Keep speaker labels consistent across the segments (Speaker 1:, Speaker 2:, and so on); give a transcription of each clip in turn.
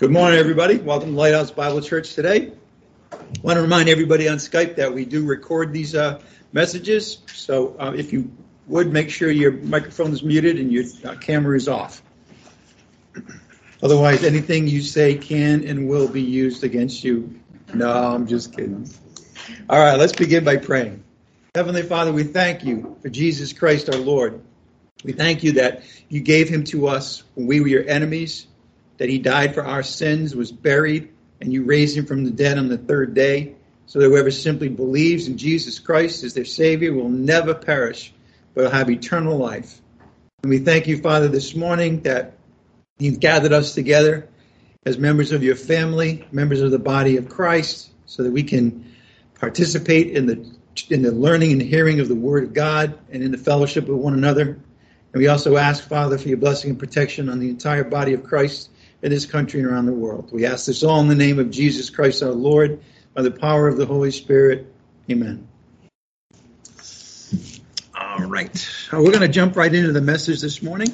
Speaker 1: Good morning, everybody. Welcome to Lighthouse Bible Church today. I want to remind everybody on Skype that we do record these uh, messages. So uh, if you would, make sure your microphone is muted and your uh, camera is off. Otherwise, anything you say can and will be used against you. No, I'm just kidding. All right, let's begin by praying. Heavenly Father, we thank you for Jesus Christ our Lord. We thank you that you gave him to us when we were your enemies that he died for our sins, was buried, and you raised him from the dead on the third day, so that whoever simply believes in Jesus Christ as their Savior will never perish, but will have eternal life. And we thank you, Father, this morning that you've gathered us together as members of your family, members of the body of Christ, so that we can participate in the in the learning and hearing of the Word of God and in the fellowship with one another. And we also ask, Father, for your blessing and protection on the entire body of Christ in this country and around the world. We ask this all in the name of Jesus Christ our Lord, by the power of the Holy Spirit. Amen. All right. Uh, we're going to jump right into the message this morning.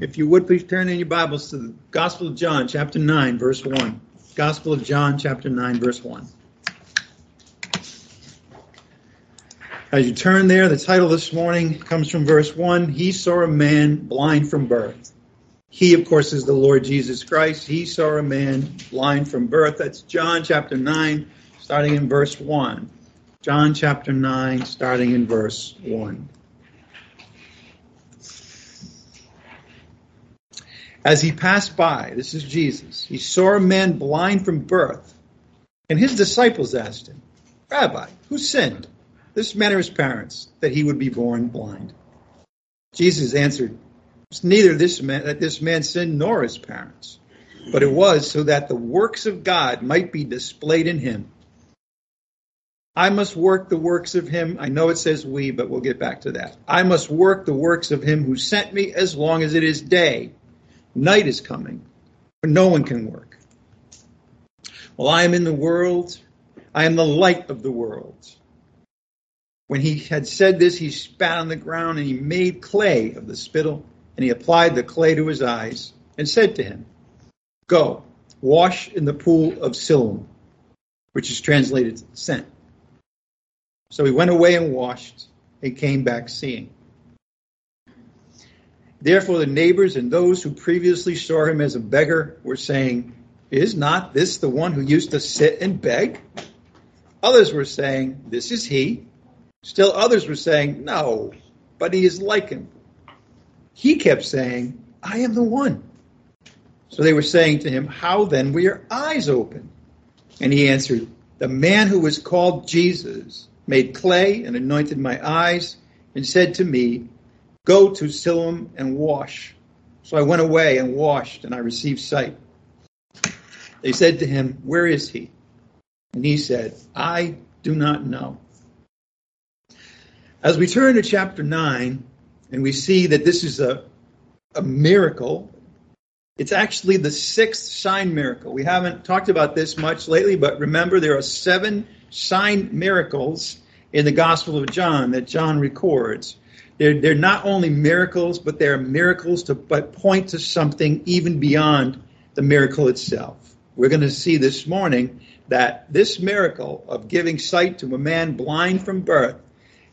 Speaker 1: If you would please turn in your Bibles to the Gospel of John, chapter 9, verse 1. Gospel of John, chapter 9, verse 1. As you turn there, the title this morning comes from verse 1 He saw a man blind from birth. He, of course, is the Lord Jesus Christ. He saw a man blind from birth. That's John chapter 9, starting in verse 1. John chapter 9, starting in verse 1. As he passed by, this is Jesus, he saw a man blind from birth. And his disciples asked him, Rabbi, who sinned, this man or his parents, that he would be born blind? Jesus answered, it's neither this man that this man sinned nor his parents, but it was so that the works of God might be displayed in him. I must work the works of him. I know it says we, but we'll get back to that. I must work the works of him who sent me as long as it is day. Night is coming, but no one can work. While I am in the world, I am the light of the world. When he had said this, he spat on the ground and he made clay of the spittle and he applied the clay to his eyes and said to him, Go, wash in the pool of Siloam, which is translated sent. So he went away and washed and came back seeing. Therefore, the neighbors and those who previously saw him as a beggar were saying, Is not this the one who used to sit and beg? Others were saying, This is he. Still others were saying, No, but he is like him. He kept saying, I am the one. So they were saying to him, How then were your eyes open? And he answered, The man who was called Jesus made clay and anointed my eyes and said to me, Go to Siloam and wash. So I went away and washed, and I received sight. They said to him, Where is he? And he said, I do not know. As we turn to chapter 9, and we see that this is a, a miracle. It's actually the sixth sign miracle. We haven't talked about this much lately, but remember there are seven sign miracles in the Gospel of John that John records. They're, they're not only miracles, but they're miracles to but point to something even beyond the miracle itself. We're going to see this morning that this miracle of giving sight to a man blind from birth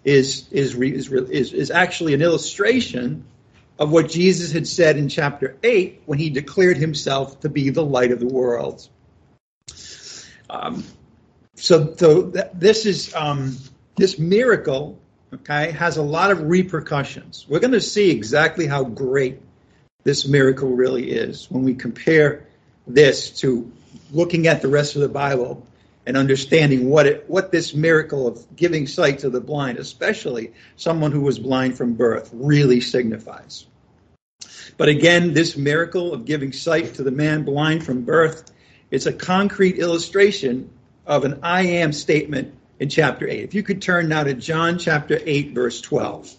Speaker 1: is, is, is, is, actually an illustration of what Jesus had said in chapter 8 when he declared himself to be the light of the world. Um, so, so this is um, this miracle, okay, has a lot of repercussions. We're going to see exactly how great this miracle really is when we compare this to looking at the rest of the Bible and understanding what it, what this miracle of giving sight to the blind, especially someone who was blind from birth, really signifies. But again, this miracle of giving sight to the man blind from birth, it's a concrete illustration of an I am statement in chapter 8. If you could turn now to John chapter 8, verse 12.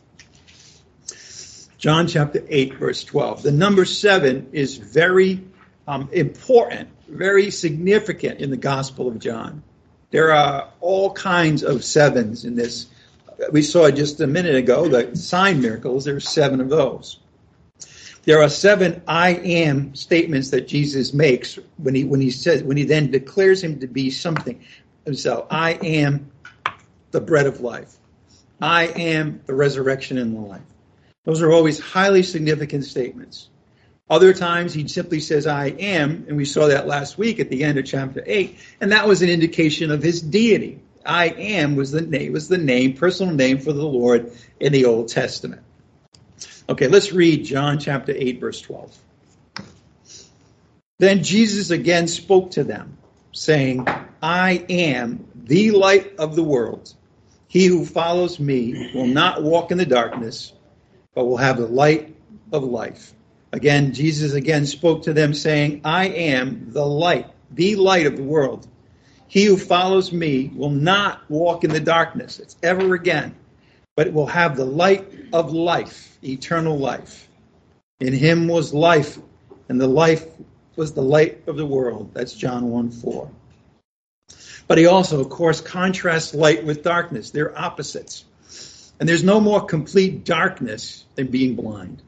Speaker 1: John chapter 8, verse 12. The number 7 is very um, important very significant in the Gospel of John. There are all kinds of sevens in this. We saw just a minute ago the sign miracles. There are seven of those. There are seven I am statements that Jesus makes when he when he says when he then declares him to be something. So I am the bread of life. I am the resurrection and the life. Those are always highly significant statements. Other times he simply says, I am, and we saw that last week at the end of chapter 8, and that was an indication of his deity. I am was the name, was the name, personal name for the Lord in the Old Testament. Okay, let's read John chapter 8, verse 12. Then Jesus again spoke to them, saying, I am the light of the world. He who follows me will not walk in the darkness, but will have the light of life. Again, Jesus again spoke to them, saying, I am the light, the light of the world. He who follows me will not walk in the darkness. It's ever again, but will have the light of life, eternal life. In him was life, and the life was the light of the world. That's John 1 4. But he also, of course, contrasts light with darkness. They're opposites. And there's no more complete darkness than being blind.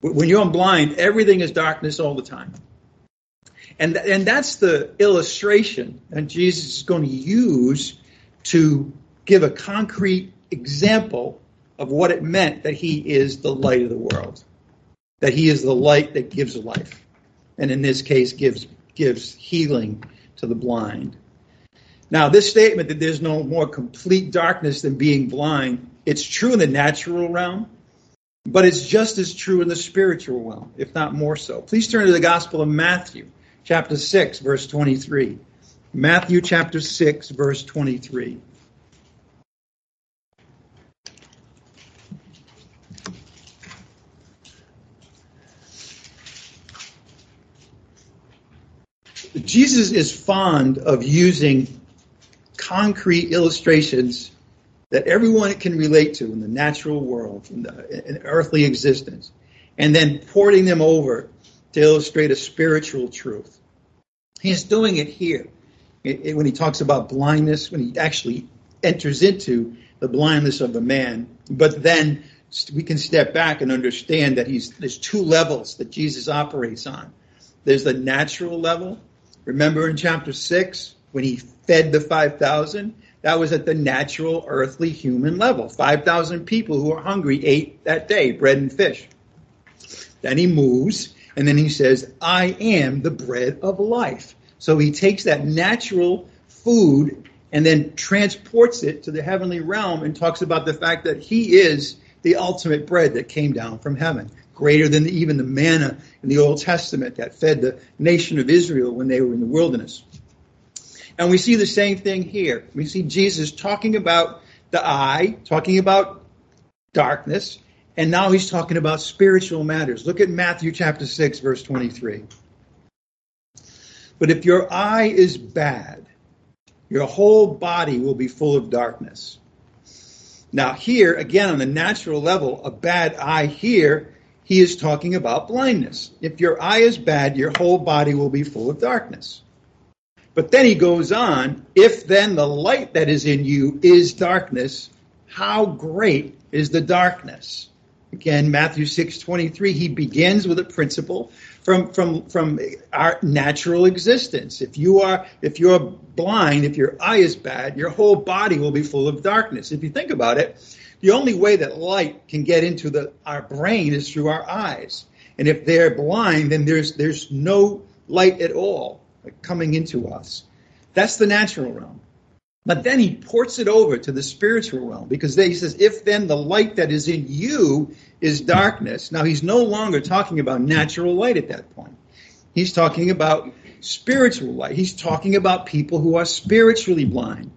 Speaker 1: When you're blind, everything is darkness all the time. And, and that's the illustration that Jesus is going to use to give a concrete example of what it meant that he is the light of the world, that he is the light that gives life, and in this case gives gives healing to the blind. Now, this statement that there's no more complete darkness than being blind, it's true in the natural realm, but it's just as true in the spiritual realm, if not more so. Please turn to the Gospel of Matthew, chapter 6, verse 23. Matthew chapter 6, verse 23. Jesus is fond of using concrete illustrations that everyone can relate to in the natural world, in, the, in earthly existence, and then porting them over to illustrate a spiritual truth. He's doing it here when he talks about blindness, when he actually enters into the blindness of the man. But then we can step back and understand that he's there's two levels that Jesus operates on. There's the natural level. Remember in chapter six when he fed the five thousand, that was at the natural, earthly, human level. 5,000 people who were hungry ate that day bread and fish. Then he moves, and then he says, I am the bread of life. So he takes that natural food and then transports it to the heavenly realm and talks about the fact that he is the ultimate bread that came down from heaven, greater than even the manna in the Old Testament that fed the nation of Israel when they were in the wilderness. And we see the same thing here. We see Jesus talking about the eye, talking about darkness, and now he's talking about spiritual matters. Look at Matthew chapter 6, verse 23. But if your eye is bad, your whole body will be full of darkness. Now, here, again, on the natural level, a bad eye here, he is talking about blindness. If your eye is bad, your whole body will be full of darkness. But then he goes on, if then the light that is in you is darkness, how great is the darkness? Again, Matthew 6 23, he begins with a principle from, from, from our natural existence. If you are, if you're blind, if your eye is bad, your whole body will be full of darkness. If you think about it, the only way that light can get into the, our brain is through our eyes. And if they're blind, then there's, there's no light at all coming into us. That's the natural realm. But then he ports it over to the spiritual realm because he says, if then the light that is in you is darkness. Now he's no longer talking about natural light at that point. He's talking about spiritual light. He's talking about people who are spiritually blind.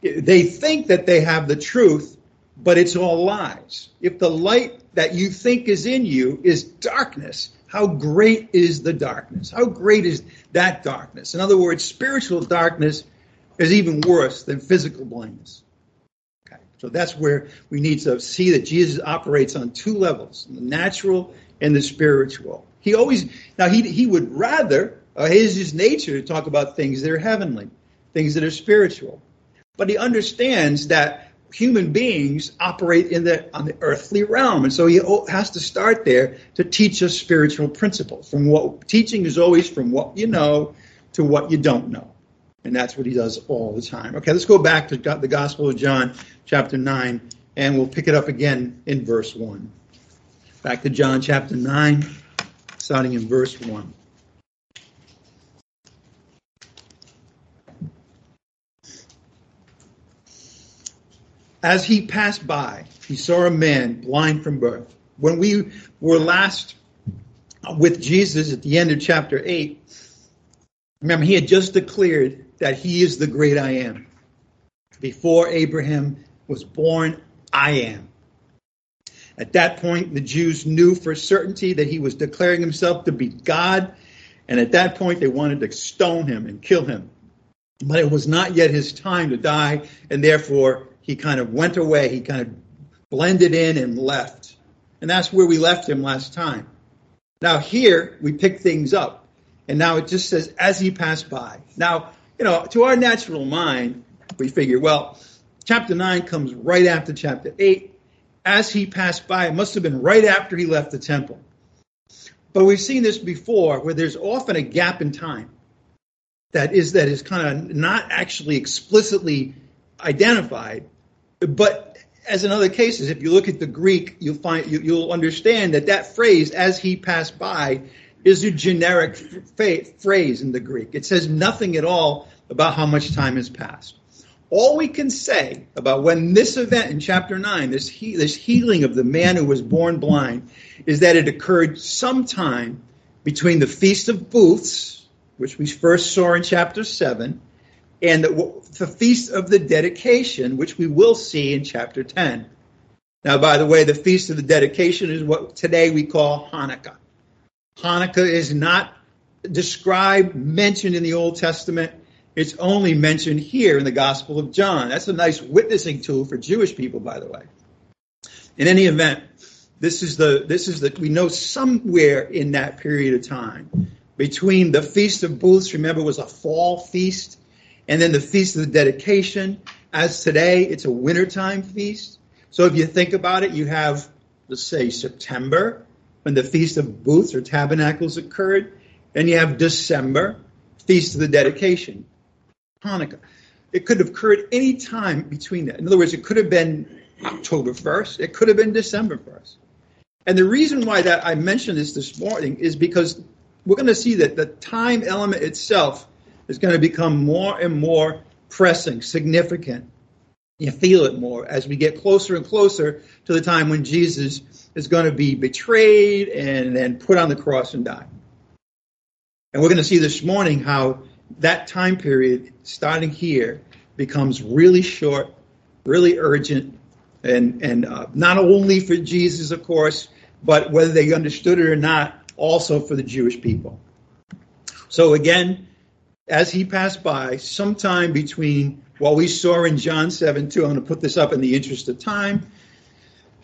Speaker 1: They think that they have the truth, but it's all lies. If the light that you think is in you is darkness, how great is the darkness? How great is that darkness? In other words, spiritual darkness is even worse than physical blindness. Okay, so that's where we need to see that Jesus operates on two levels: the natural and the spiritual. He always now he he would rather uh, his his nature to talk about things that are heavenly, things that are spiritual, but he understands that human beings operate in the on the earthly realm, and so he has to start there to teach us spiritual principles. From what teaching is always from what you know to what you don't know, and that's what he does all the time. Okay, let's go back to the Gospel of John, chapter nine, and we'll pick it up again in verse one. Back to John chapter nine, starting in verse one. As he passed by, he saw a man blind from birth. When we were last with Jesus at the end of chapter 8, remember, he had just declared that he is the great I am. Before Abraham was born, I am. At that point, the Jews knew for certainty that he was declaring himself to be God, and at that point, they wanted to stone him and kill him. But it was not yet his time to die, and therefore he kind of went away. He kind of blended in and left. And that's where we left him last time. Now, here we pick things up. And now it just says, as he passed by. Now, you know, to our natural mind, we figure, well, chapter 9 comes right after chapter 8. As he passed by, it must have been right after he left the temple. But we've seen this before where there's often a gap in time that is that is kind of not actually explicitly identified, but as in other cases, if you look at the Greek, you'll find you, will understand that that phrase "as he passed by" is a generic phrase in the Greek. It says nothing at all about how much time has passed. All we can say about when this event in chapter 9, this, he, this healing of the man who was born blind, is that it occurred sometime between the Feast of Booths, which we first saw in chapter 7, and the, the Feast of the Dedication, which we will see in chapter 10. Now, by the way, the Feast of the Dedication is what today we call Hanukkah. Hanukkah is not described, mentioned in the Old Testament. It's only mentioned here in the Gospel of John. That's a nice witnessing tool for Jewish people, by the way. In any event, this is the this is the we know somewhere in that period of time between the Feast of Booths, remember, was a fall feast, and then the Feast of the Dedication. As today, it's a wintertime feast. So if you think about it, you have, let's say, September, when the Feast of Booths or Tabernacles occurred. and you have December, Feast of the Dedication, Hanukkah. It could have occurred any time between that. In other words, it could have been October 1st, it could have been December 1st. And the reason why that I mentioned this this morning is because we're going to see that the time element itself is going to become more and more pressing, significant. You feel it more as we get closer and closer to the time when Jesus is going to be betrayed and then put on the cross and die. And we're going to see this morning how that time period, starting here, becomes really short, really urgent, and and uh, not only for Jesus, of course, but whether they understood it or not, also for the Jewish people. So again, as he passed by, sometime between what we saw in John 7 2, I'm going to put this up in the interest of time.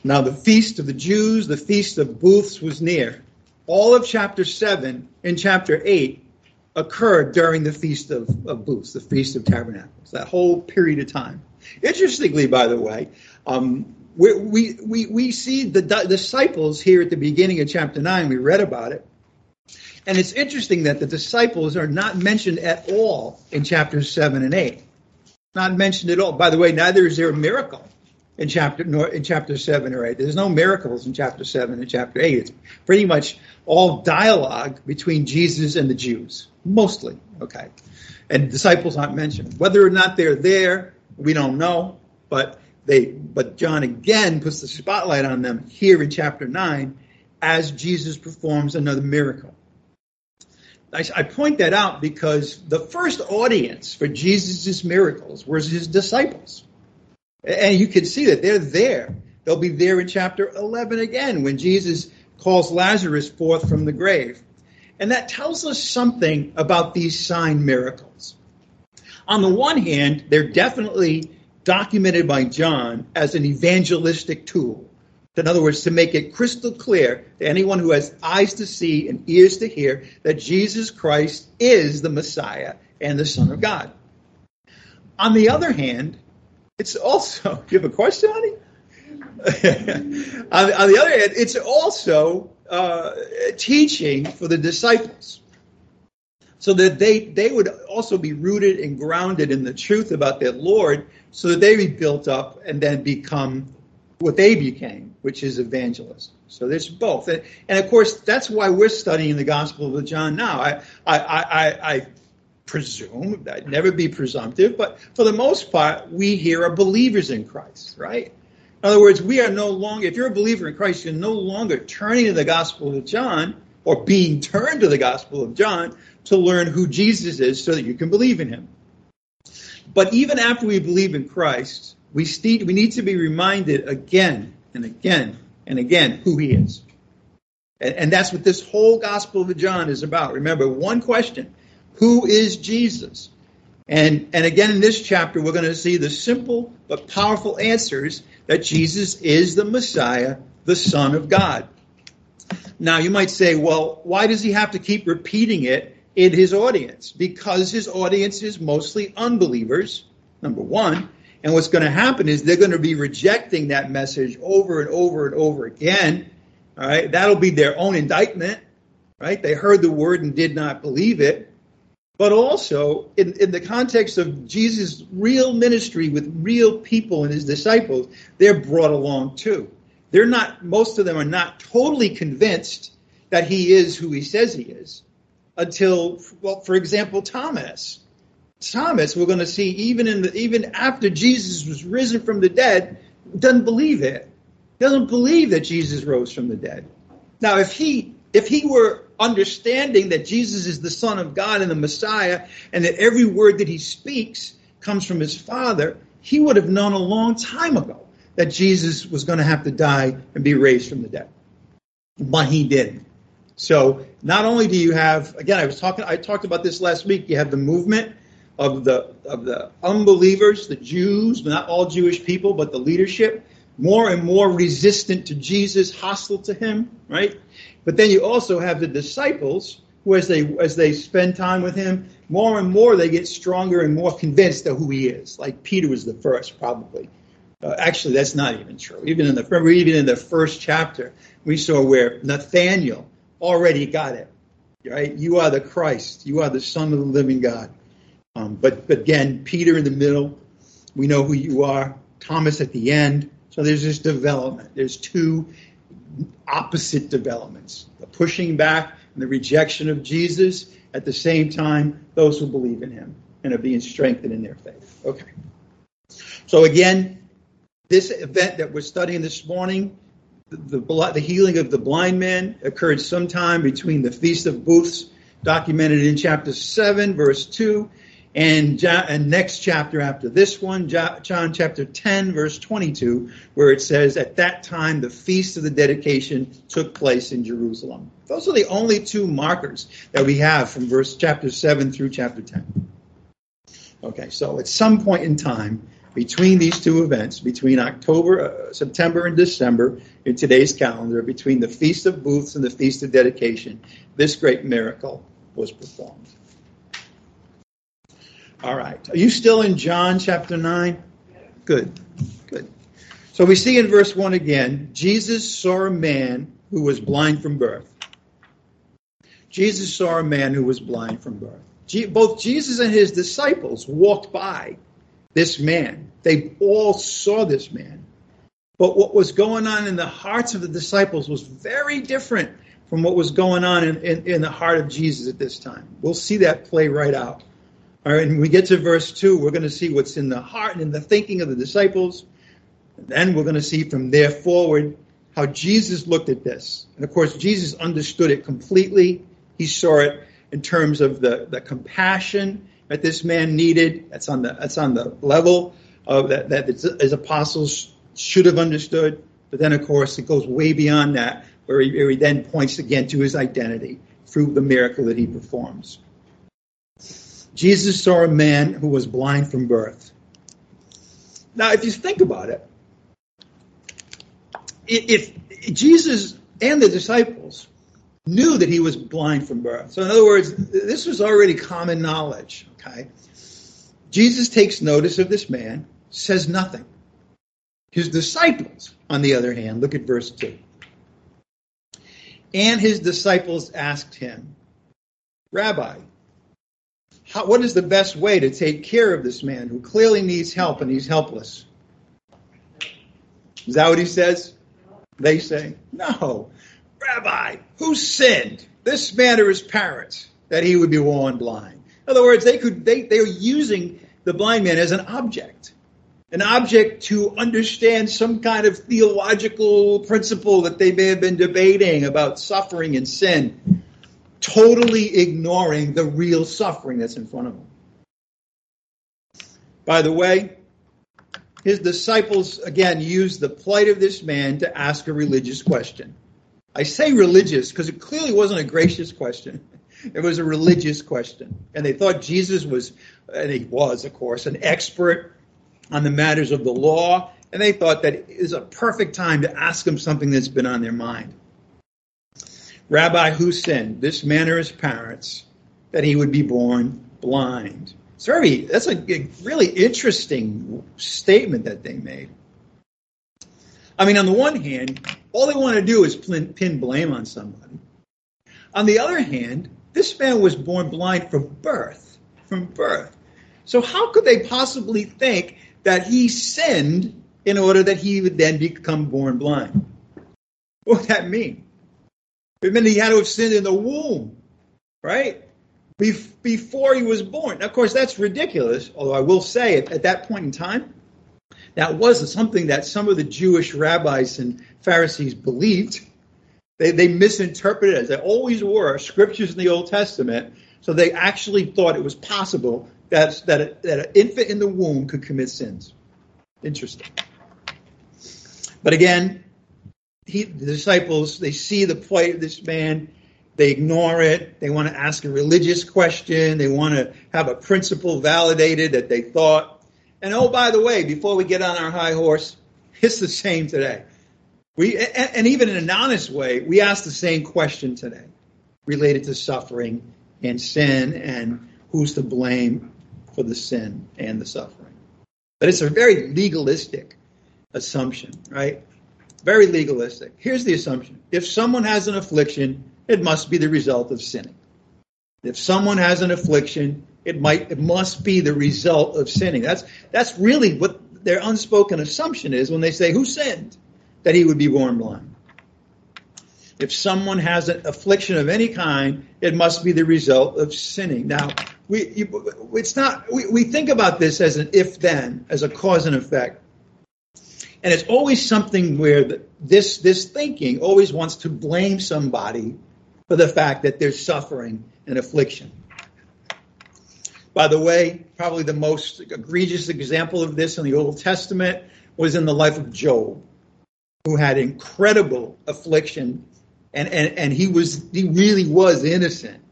Speaker 1: Now, the feast of the Jews, the feast of booths was near. All of chapter 7 and chapter 8 occurred during the feast of, of booths, the feast of tabernacles, that whole period of time. Interestingly, by the way, um, we, we, we, we see the disciples here at the beginning of chapter 9, we read about it. And it's interesting that the disciples are not mentioned at all in chapters 7 and 8. Not mentioned at all. By the way, neither is there a miracle in chapter in chapter 7 or 8. There's no miracles in chapter 7 and chapter 8. It's pretty much all dialogue between Jesus and the Jews, mostly, okay? And disciples aren't mentioned. Whether or not they're there, we don't know, but they but John again puts the spotlight on them here in chapter 9 as Jesus performs another miracle. I, I point that out because the first audience for Jesus' miracles was his disciples. And you can see that they're there. They'll be there in chapter 11 again when Jesus calls Lazarus forth from the grave. And that tells us something about these sign miracles. On the one hand, they're definitely documented by John as an evangelistic tool. In other words, to make it crystal clear to anyone who has eyes to see and ears to hear that Jesus Christ is the Messiah and the Son of God. On the other hand, it's also, you have a question honey? on, on, the other hand, it's also uh, teaching for the disciples so that they, they would also be rooted and grounded in the truth about their Lord so that they be built up and then become what they became, which is evangelists. So there's both. And, and, of course, that's why we're studying the Gospel of John now. I, I, I, I presume, I'd never be presumptive, but for the most part, we here are believers in Christ, right? In other words, we are no longer, if you're a believer in Christ, you're no longer turning to the Gospel of John or being turned to the Gospel of John to learn who Jesus is so that you can believe in him. But even after we believe in Christ, we, we need to be reminded again and again and again who he is. And, and that's what this whole Gospel of John is about. Remember, one question Who is Jesus? And, and again, in this chapter, we're going to see the simple but powerful answers that Jesus is the Messiah, the Son of God. Now, you might say, well, why does he have to keep repeating it in his audience? Because his audience is mostly unbelievers, number one. And what's going to happen is they're going to be rejecting that message over and over and over again. All right, that'll be their own indictment, right? They heard the word and did not believe it. But also, in, in the context of Jesus' real ministry with real people and his disciples, they're brought along too. They're not, most of them are not totally convinced that he is who he says he is until, well, for example, Thomas. Thomas, we're going to see even in the, even after Jesus was risen from the dead, doesn't believe it. Doesn't believe that Jesus rose from the dead. Now, if he if he were understanding that Jesus is the Son of God and the Messiah, and that every word that he speaks comes from his Father, he would have known a long time ago that Jesus was going to have to die and be raised from the dead. But he didn't. So not only do you have, again, I was talking, I talked about this last week. You have the movement of the of the unbelievers, the Jews, not all Jewish people, but the leadership, more and more resistant to Jesus, hostile to him, right? But then you also have the disciples who, as they as they spend time with him, more and more they get stronger and more convinced of who he is. Like Peter was the first, probably. Uh, actually, that's not even true. Even in the even in the first chapter, we saw where Nathaniel already got it. Right? You are the Christ. You are the Son of the living God. Um, but, but again, Peter in the middle, we know who you are. Thomas at the end. So there's this development. There's two opposite developments the pushing back and the rejection of Jesus. At the same time, those who believe in him and are being strengthened in their faith. Okay. So again, this event that we're studying this morning, the, the, the healing of the blind man, occurred sometime between the Feast of Booths, documented in chapter 7, verse 2, and, and next chapter after this one, John chapter 10, verse 22, where it says, At that time the feast of the dedication took place in Jerusalem. Those are the only two markers that we have from verse chapter 7 through chapter 10. Okay, so at some point in time between these two events, between October, uh, September, and December in today's calendar, between the Feast of Booths and the Feast of Dedication, this great miracle was performed. All right. Are you still in John chapter 9? Good. Good. So we see in verse 1 again Jesus saw a man who was blind from birth. Jesus saw a man who was blind from birth. Both Jesus and his disciples walked by this man. They all saw this man. But what was going on in the hearts of the disciples was very different from what was going on in, in, in the heart of Jesus at this time. We'll see that play right out. All right, and we get to verse 2, we're going to see what's in the heart and in the thinking of the disciples. And then we're going to see from there forward how Jesus looked at this. And of course, Jesus understood it completely. He saw it in terms of the, the compassion that this man needed. That's on the, that's on the level of that, that his apostles should have understood. But then, of course, it goes way beyond that, where he, where he then points again to his identity through the miracle that he performs. Jesus saw a man who was blind from birth. Now, if you think about it, if Jesus and the disciples knew that he was blind from birth, so in other words, this was already common knowledge, okay? Jesus takes notice of this man, says nothing. His disciples, on the other hand, look at verse 2. And his disciples asked him, Rabbi, how, what is the best way to take care of this man who clearly needs help and he's helpless? Is that what he says? They say, No. Rabbi, who sinned? This man or his parents that he would be born blind? In other words, they could they, they are using the blind man as an object. An object to understand some kind of theological principle that they may have been debating about suffering and sin, totally ignoring the real suffering that's in front of them. By the way, his disciples again used the plight of this man to ask a religious question. I say religious because it clearly wasn't a gracious question. It was a religious question. And they thought Jesus was, and he was, of course, an expert on the matters of the law. And they thought that it is a perfect time to ask him something that's been on their mind. Rabbi, sinned, this man or his parents, that he would be born blind? It's very, that's a really interesting statement that they made. I mean, on the one hand, all they want to do is pin, pin blame on somebody. On the other hand, this man was born blind from birth. From birth. So, how could they possibly think that he sinned in order that he would then become born blind? What would that mean? Meant he had to have sinned in the womb, right? before he was born. Now, of course, that's ridiculous, although I will say at, at that point in time, that was something that some of the Jewish rabbis and Pharisees believed. They, they misinterpreted as they always were scriptures in the Old Testament. So they actually thought it was possible that, that, a, that an infant in the womb could commit sins. Interesting. But again, he, the disciples, they see the plight of this man they ignore it. They want to ask a religious question. They want to have a principle validated that they thought. And oh, by the way, before we get on our high horse, it's the same today. We and even in an honest way, we ask the same question today, related to suffering and sin and who's to blame for the sin and the suffering. But it's a very legalistic assumption, right? Very legalistic. Here's the assumption: if someone has an affliction, it must be the result of sinning. If someone has an affliction, it might it must be the result of sinning. That's that's really what their unspoken assumption is when they say who sinned that he would be born blind. If someone has an affliction of any kind, it must be the result of sinning. Now, we you, it's not we, we think about this as an if then, as a cause and effect. And it's always something where the, this this thinking always wants to blame somebody for the fact that there's suffering and affliction. By the way, probably the most egregious example of this in the Old Testament was in the life of Job, who had incredible affliction, and, and, and he was he really was innocent.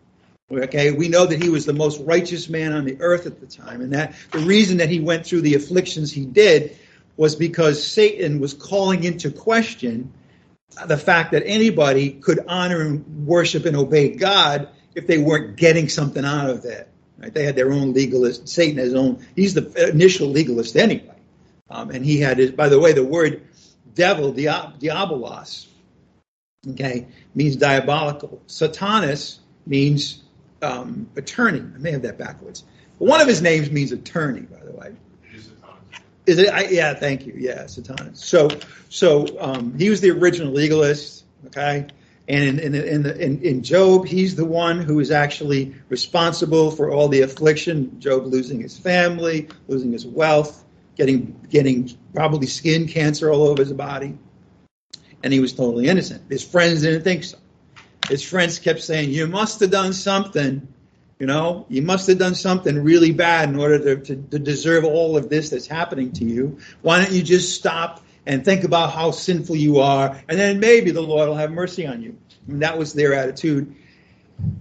Speaker 1: Okay, we know that he was the most righteous man on the earth at the time, and that the reason that he went through the afflictions he did was because Satan was calling into question the fact that anybody could honor and worship and obey God if they weren't getting something out of that. Right? They had their own legalist. Satan has his own. He's the initial legalist anyway, um, and he had his. By the way, the word devil, diabolos, okay, means diabolical. Satanas means um, attorney. I may have that backwards. But one of his names means attorney, by the way. Is it? I, yeah, thank you. Yeah, Satanas. So, so um, he was the original legalist. Okay, and in in, in, in Job, he's the one who is actually responsible for all the affliction. Job losing his family, losing his wealth, getting getting probably skin cancer all over his body, and he was totally innocent. His friends didn't think so. His friends kept saying, "You must have done something." You know, you must have done something really bad in order to, to, to, deserve all of this that's happening to you. Why don't you just stop and think about how sinful you are, and then maybe the Lord will have mercy on you. And that was their attitude.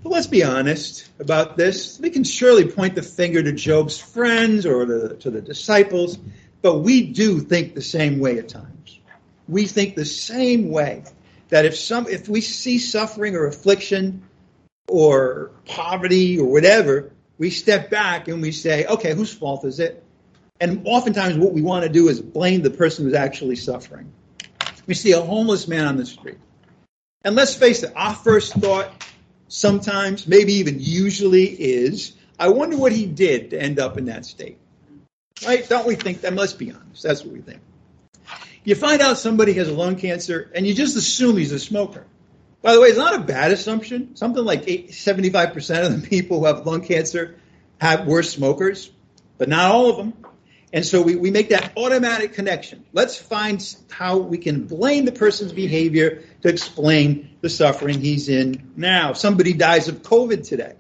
Speaker 1: But let's be honest about this. We can surely point the finger to Job's friends or to, to the disciples, but we do think the same way at times. We think the same way that if some if we see suffering or affliction or poverty or whatever, we step back and we say, okay, whose fault is it? And oftentimes, what we want to do is blame the person who's actually suffering. We see a homeless man on the street. And let's face it, our first thought sometimes, maybe even usually, is I wonder what he did to end up in that state. Right? Don't we think that? Let's be honest. That's what we think. You find out somebody has lung cancer and you just assume he's a smoker. By the way, it's not a bad assumption. Something like 75% of the people who have lung cancer have were smokers, but not all of them. And so we, we make that automatic connection. Let's find how we can blame the person's behavior to explain the suffering he's in now. Somebody dies of COVID today.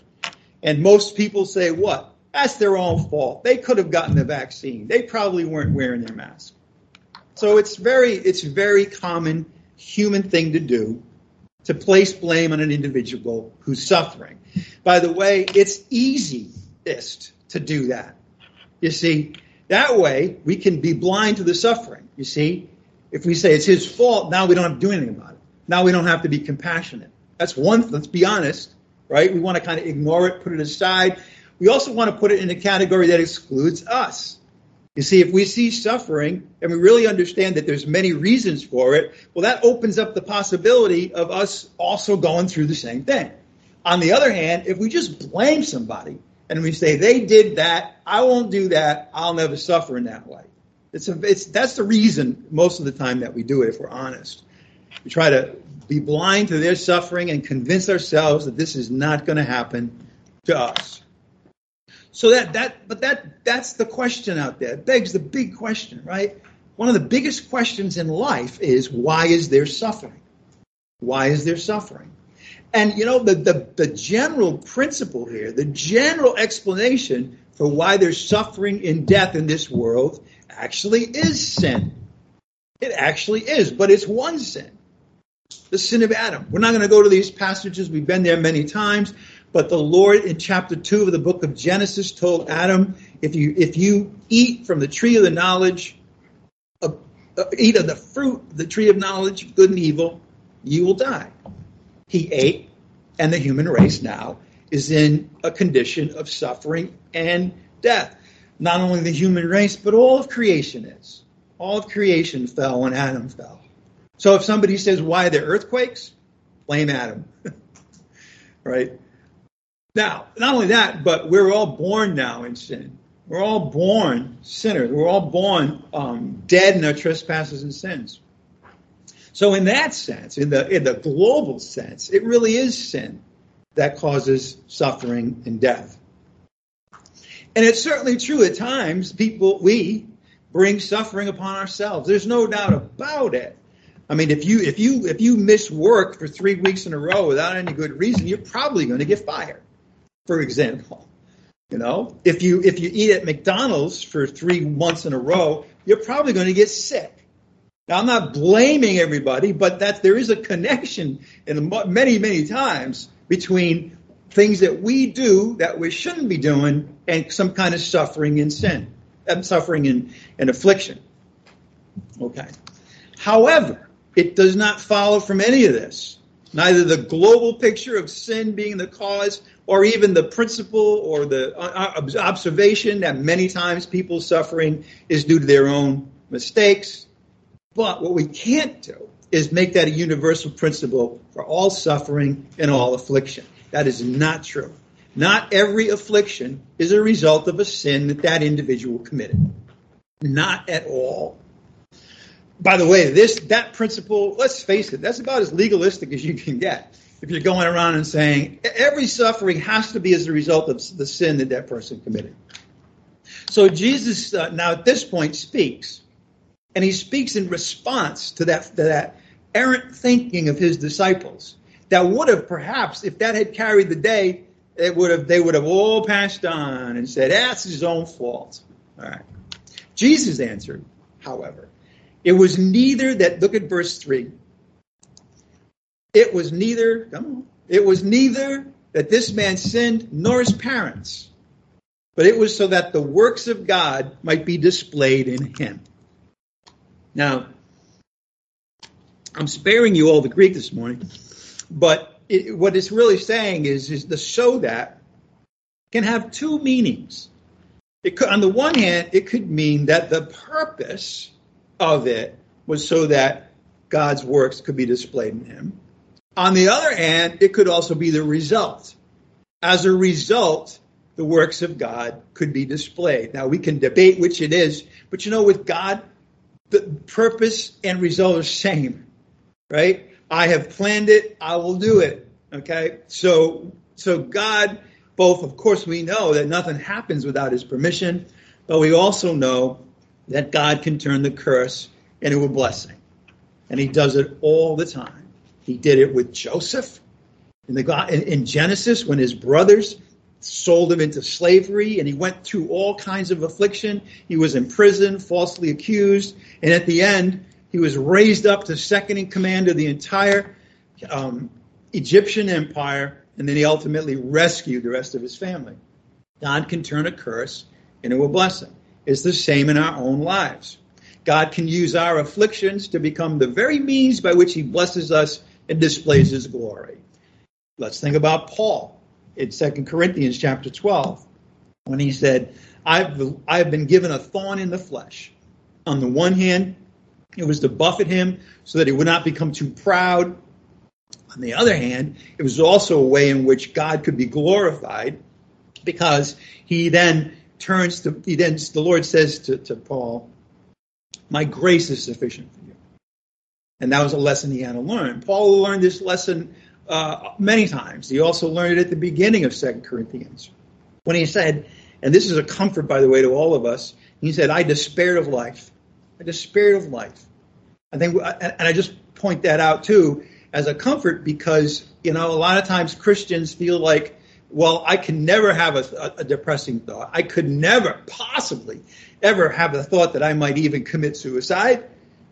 Speaker 1: And most people say, what? That's their own fault. They could have gotten the vaccine. They probably weren't wearing their mask. So it's very, it's very common human thing to do to place blame on an individual who's suffering. By the way, it's easiest to do that. You see, that way we can be blind to the suffering. You see, if we say it's his fault, now we don't have to do anything about it. Now we don't have to be compassionate. That's one, let's be honest, right? We want to kind of ignore it, put it aside. We also want to put it in a category that excludes us. You see, if we see suffering and we really understand that there's many reasons for it, well, that opens up the possibility of us also going through the same thing. On the other hand, if we just blame somebody and we say they did that, I won't do that, I'll never suffer in that way. It's a, it's that's the reason most of the time that we do it. If we're honest, we try to be blind to their suffering and convince ourselves that this is not going to happen to us. So that that but that that's the question out there. It begs the big question, right? One of the biggest questions in life is why is there suffering? Why is there suffering? And you know the, the, the general principle here, the general explanation for why there's suffering and death in this world actually is sin. It actually is, but it's one sin. The sin of Adam. We're not going to go to these passages. We've been there many times. But the Lord in chapter 2 of the book of Genesis told Adam, if you if you eat from the tree of the knowledge of, uh, eat of the fruit, the tree of knowledge, good and evil, you will die. He ate, and the human race now is in a condition of suffering and death. Not only the human race, but all of creation is. All of creation fell when Adam fell. So if somebody says, why there earthquakes? Blame Adam. right? Now, not only that, but we're all born now in sin. We're all born sinners. We're all born um, dead in our trespasses and sins. So, in that sense, in the in the global sense, it really is sin that causes suffering and death. And it's certainly true at times. People, we bring suffering upon ourselves. There's no doubt about it. I mean, if you if you if you miss work for three weeks in a row without any good reason, you're probably going to get fired for example. You know, if you if you eat at McDonald's for three months in a row, you're probably going to get sick. Now, I'm not blaming everybody, but that there is a connection in many many times between things that we do that we shouldn't be doing and some kind of suffering and sin, and suffering and, and affliction. Okay. However, it does not follow from any of this neither the global picture of sin being the cause or even the principle or the uh, uh, observation that many times people's suffering is due to their own mistakes. But what we can't do is make that a universal principle for all suffering and all affliction. That is not true. Not every affliction is a result of a sin that that individual committed. Not at all by the way, this that principle, let's face it, that's about as legalistic as you can get. If you're going around and saying every suffering has to be as a result of the sin that that person committed. So Jesus uh, now at this point speaks, and he speaks in response to that to that errant thinking of his disciples that would have perhaps, if that had carried the day, it would have they would have all passed on and said that's his own fault. All right. Jesus answered, however, it was neither that, look at verse 3. It was neither, come on, it was neither that this man sinned nor his parents, but it was so that the works of God might be displayed in him. Now, I'm sparing you all the Greek this morning, but it, what it's really saying is, is the so that can have two meanings. It could, on the one hand, it could mean that the purpose of it was so that God's works could be displayed in him. On the other hand, it could also be the result. As a result, the works of God could be displayed. Now, we can debate which it is, but you know, with God, the purpose and result are same, right? I have planned it, I will do it. Okay? So so God both of course we know that nothing happens without his permission, but we also know that God can turn the curse into a blessing. And he does it all the time. He did it with Joseph in the in Genesis when his brothers sold him into slavery and he went through all kinds of affliction. He was in prison, falsely accused, and at the end, he was raised up to second in command of the entire um, Egyptian empire, and then he ultimately rescued the rest of his family. God can turn a curse into a blessing. It's the same in our own lives. God can use our afflictions to become the very means by which he blesses us and displays his glory. Let's think about Paul in 2 Corinthians chapter 12 when he said, I've, I've been given a thorn in the flesh. On the one hand, it was to buffet him so that he would not become too proud. On the other hand, it was also a way in which God could be glorified because he then turns to, he then, the Lord says to, to Paul, My grace is sufficient. And that was a lesson he had to learn. Paul learned this lesson uh, many times. He also learned it at the beginning of Second Corinthians when he said, and this is a comfort, by the way, to all of us, he said, I despaired of life. I despaired of life. I think, and I just point that out too as a comfort because you know a lot of times Christians feel like, well, I can never have a, a depressing thought. I could never possibly ever have the thought that I might even commit suicide,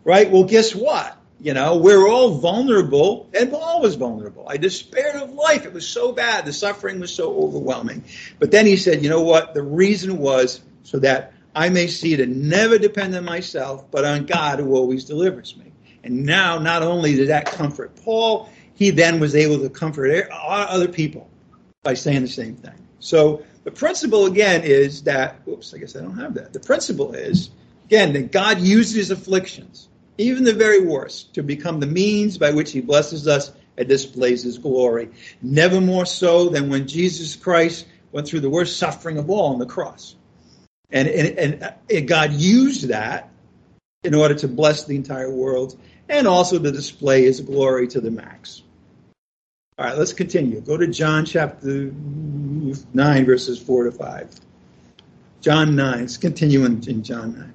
Speaker 1: right? Well, guess what? You know, we're all vulnerable, and Paul was vulnerable. I despaired of life. It was so bad. The suffering was so overwhelming. But then he said, you know what? The reason was so that I may see to never depend on myself, but on God who always delivers me. And now, not only did that comfort Paul, he then was able to comfort other people by saying the same thing. So the principle again is that, oops, I guess I don't have that. The principle is, again, that God uses afflictions, even the very worst, to become the means by which he blesses us and displays his glory. Never more so than when Jesus Christ went through the worst suffering of all on the cross. And, and, and God used that in order to bless the entire world and also to display his glory to the max. All right, let's continue. Go to John chapter 9, verses 4 to 5. John 9. Let's continue in, in John 9.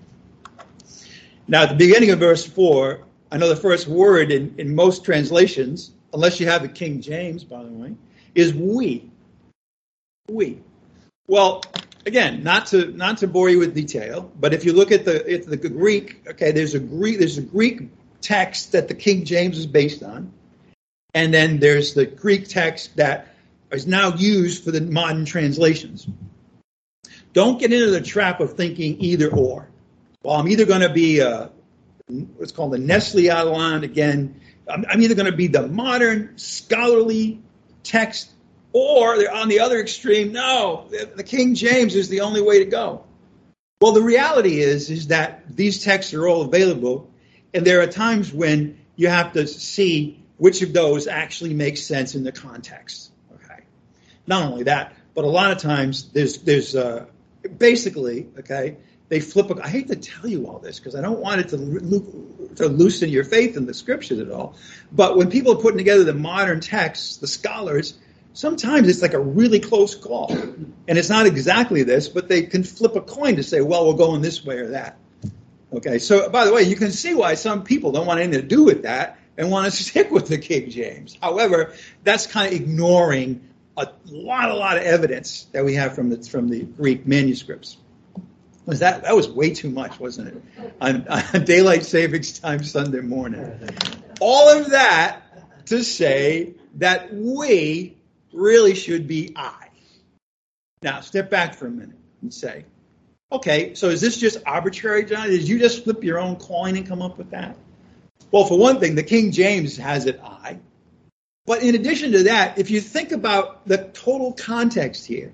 Speaker 1: Now, at the beginning of verse 4, I know the first word in, in most translations, unless you have the King James, by the way, is we. We. Well, again, not to not to bore you with detail, but if you look at the at the Greek, okay, there's a Greek there's a Greek text that the King James is based on, and then there's the Greek text that is now used for the modern translations. Don't get into the trap of thinking either or. Well, I'm either going to be a, what's called a Nestle Aland again. I'm, I'm either going to be the modern scholarly text or they're on the other extreme. No, the King James is the only way to go. Well, the reality is is that these texts are all available, and there are times when you have to see which of those actually makes sense in the context. Okay. Not only that, but a lot of times there's there's uh, basically okay they flip. A, I hate to tell you all this because I don't want it to to loosen your faith in the scriptures at all. But when people are putting together the modern texts, the scholars sometimes it's like a really close call. And it's not exactly this, but they can flip a coin to say, well, we're going this way or that. Okay, so by the way, you can see why some people don't want anything to do with that and want to stick with the King James. However, that's kind of ignoring a lot, a lot of evidence that we have from the from the Greek manuscripts. Was that that was way too much, wasn't it? On, on daylight savings time Sunday morning. All of that to say that we really should be I. Now, step back for a minute and say, okay, so is this just arbitrary, John? Did you just flip your own coin and come up with that? Well, for one thing, the King James has it I. But in addition to that, if you think about the total context here,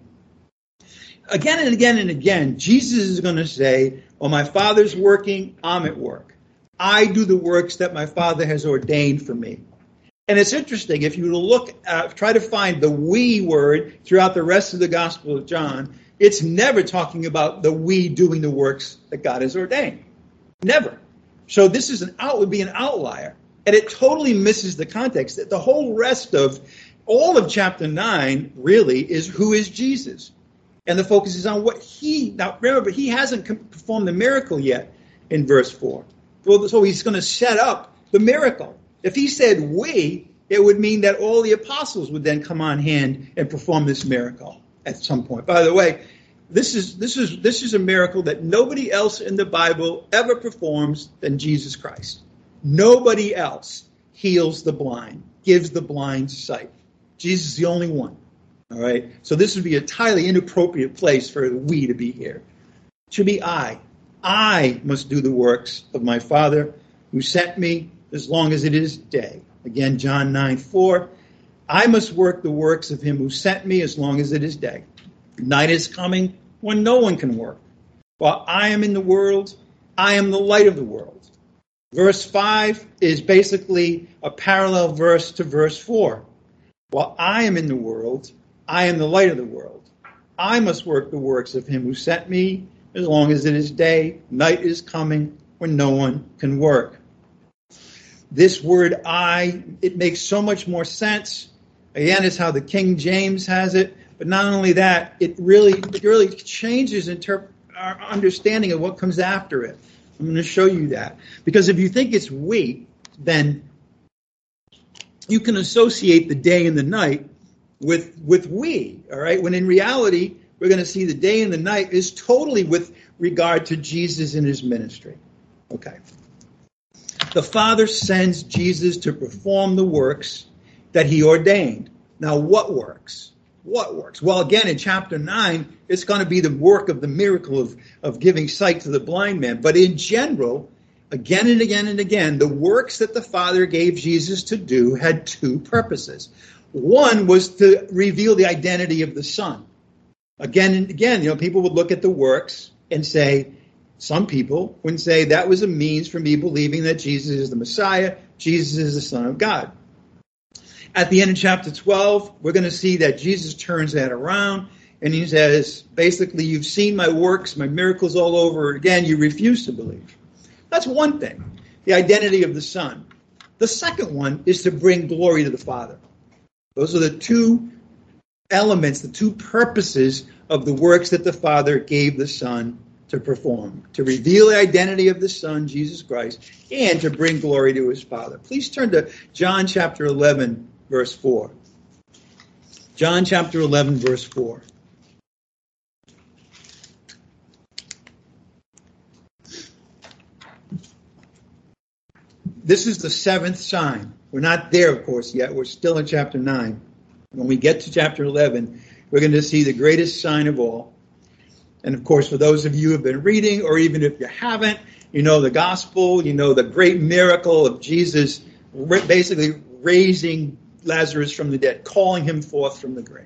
Speaker 1: Again and again and again, Jesus is going to say, Well, my Father's working, I'm at work. I do the works that my Father has ordained for me. And it's interesting, if you look, at, try to find the we word throughout the rest of the Gospel of John, it's never talking about the we doing the works that God has ordained. Never. So this is an out would be an outlier. And it totally misses the context. That the whole rest of all of chapter nine really is who is Jesus. And the focus is on what he now remember, he hasn't performed the miracle yet in verse four. So he's going to set up the miracle. If he said we, it would mean that all the apostles would then come on hand and perform this miracle at some point. By the way, this is this is this is a miracle that nobody else in the Bible ever performs than Jesus Christ. Nobody else heals the blind, gives the blind sight. Jesus is the only one. All right. So this would be a entirely inappropriate place for we to be here. It should be I. I must do the works of my Father who sent me as long as it is day. Again, John 9 4. I must work the works of him who sent me as long as it is day. Night is coming when no one can work. While I am in the world, I am the light of the world. Verse 5 is basically a parallel verse to verse 4. While I am in the world, I am the light of the world. I must work the works of him who sent me as long as it is day. Night is coming when no one can work. This word I, it makes so much more sense. Again, it's how the King James has it. But not only that, it really, it really changes interp- our understanding of what comes after it. I'm going to show you that. Because if you think it's we, then you can associate the day and the night with, with we, all right? When in reality, we're going to see the day and the night is totally with regard to Jesus and his ministry. Okay. The Father sends Jesus to perform the works that he ordained. Now, what works? What works? Well, again, in chapter 9, it's going to be the work of the miracle of, of giving sight to the blind man. But in general, again and again and again, the works that the Father gave Jesus to do had two purposes. One was to reveal the identity of the Son. Again and again, you know, people would look at the works and say, some people would say that was a means for me believing that Jesus is the Messiah, Jesus is the Son of God. At the end of chapter 12, we're going to see that Jesus turns that around and he says, basically, you've seen my works, my miracles all over again, you refuse to believe. That's one thing, the identity of the Son. The second one is to bring glory to the Father. Those are the two elements, the two purposes of the works that the Father gave the Son to perform to reveal the identity of the Son, Jesus Christ, and to bring glory to his Father. Please turn to John chapter 11, verse 4. John chapter 11, verse 4. This is the seventh sign. We're not there, of course, yet. We're still in chapter 9. When we get to chapter 11, we're going to see the greatest sign of all. And of course, for those of you who have been reading, or even if you haven't, you know the gospel, you know the great miracle of Jesus basically raising Lazarus from the dead, calling him forth from the grave.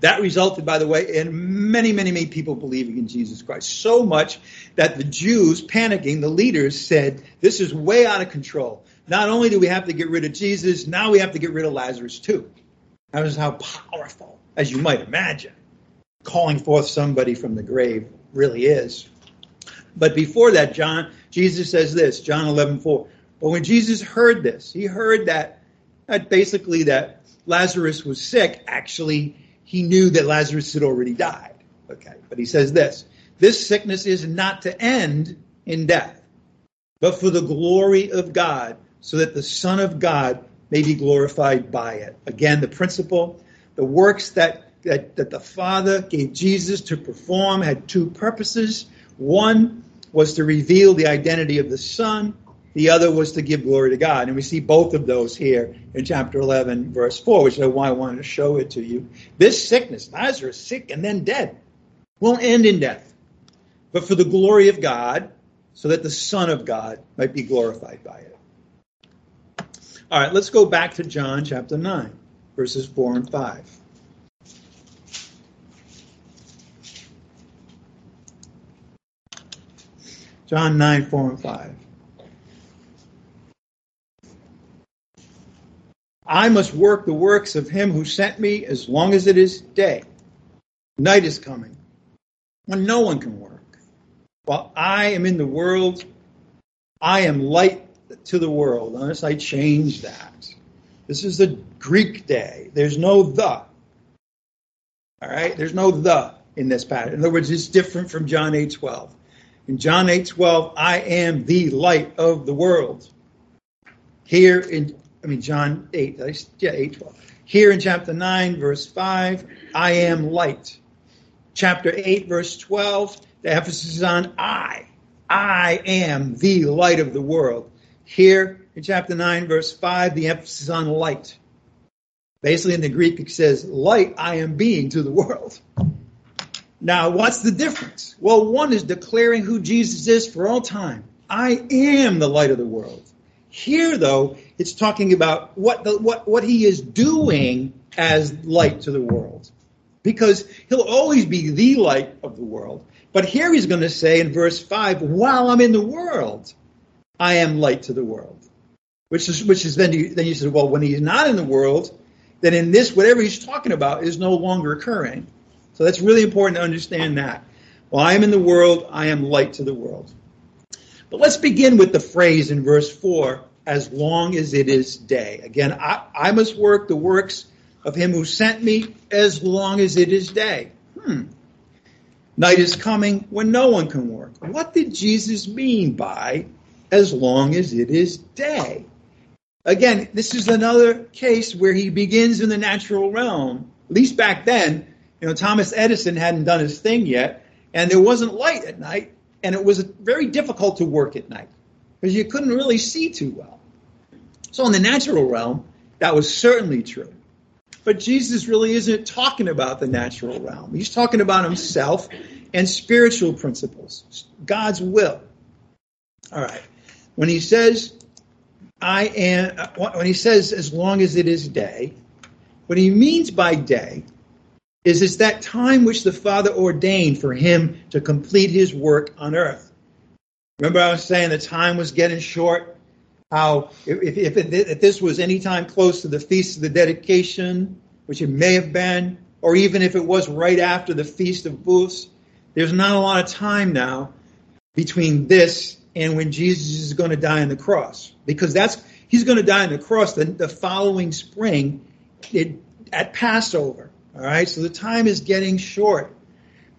Speaker 1: That resulted, by the way, in many, many, many people believing in Jesus Christ. So much that the Jews, panicking, the leaders said, This is way out of control. Not only do we have to get rid of Jesus, now we have to get rid of Lazarus too. That was how powerful, as you might imagine, calling forth somebody from the grave really is. But before that, John, Jesus says this, John 11, 4. But when Jesus heard this, he heard that, that basically that Lazarus was sick. Actually, he knew that Lazarus had already died. Okay, but he says this this sickness is not to end in death, but for the glory of God, so that the Son of God may be glorified by it. Again, the principle, the works that, that, that the Father gave Jesus to perform had two purposes. One was to reveal the identity of the Son, the other was to give glory to God. And we see both of those here in chapter 11, verse 4, which is why I wanted to show it to you. This sickness, Lazarus sick and then dead, won't end in death, but for the glory of God, so that the Son of God might be glorified by it. All right, let's go back to John chapter 9, verses 4 and 5. John 9, 4 and 5. I must work the works of him who sent me as long as it is day. Night is coming when no one can work. While I am in the world, I am light to the world, unless I change that. This is the Greek day. There's no the. All right? There's no the in this pattern. In other words, it's different from John 8 12. In John 8 12, I am the light of the world. Here in, I mean, John 8, yeah, 8 12. Here in chapter 9, verse 5, I am light. Chapter 8, verse 12, the emphasis is on I. I am the light of the world. Here in chapter 9, verse 5, the emphasis is on light. Basically, in the Greek, it says, Light I am being to the world. Now, what's the difference? Well, one is declaring who Jesus is for all time. I am the light of the world. Here, though, it's talking about what, the, what, what he is doing as light to the world. Because he'll always be the light of the world. But here he's going to say in verse 5, while I'm in the world, I am light to the world. Which is, which is then you, then you say, well, when he's not in the world, then in this, whatever he's talking about is no longer occurring. So that's really important to understand that. While I am in the world, I am light to the world. But let's begin with the phrase in verse 4 as long as it is day. Again, I, I must work the works of him who sent me as long as it is day. Hmm. Night is coming when no one can work. What did Jesus mean by as long as it is day? Again, this is another case where he begins in the natural realm. At least back then, you know, Thomas Edison hadn't done his thing yet, and there wasn't light at night, and it was very difficult to work at night because you couldn't really see too well. So, in the natural realm, that was certainly true. But Jesus really isn't talking about the natural realm. He's talking about himself and spiritual principles, God's will. All right. When he says I am, when he says, as long as it is day, what he means by day is it's that time which the Father ordained for him to complete his work on earth. Remember, I was saying the time was getting short? How, if, if, if this was any time close to the Feast of the Dedication, which it may have been, or even if it was right after the Feast of Booths, there's not a lot of time now between this and when Jesus is going to die on the cross, because that's he's going to die on the cross the, the following spring it, at Passover. All right, so the time is getting short,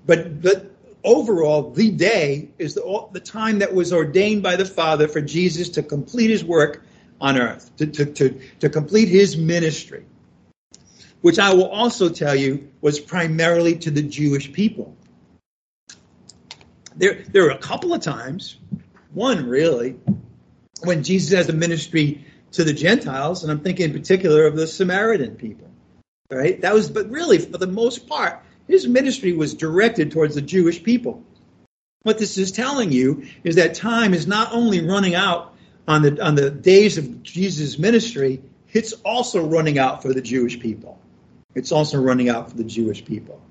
Speaker 1: but but overall, the day is the, the time that was ordained by the Father for Jesus to complete his work on earth, to, to, to, to complete his ministry, which I will also tell you was primarily to the Jewish people. There, there are a couple of times one really, when Jesus has a ministry to the Gentiles, and I'm thinking in particular of the Samaritan people. Right? That was, but really, for the most part, his ministry was directed towards the Jewish people. What this is telling you is that time is not only running out on the on the days of Jesus' ministry, it's also running out for the Jewish people. It's also running out for the Jewish people.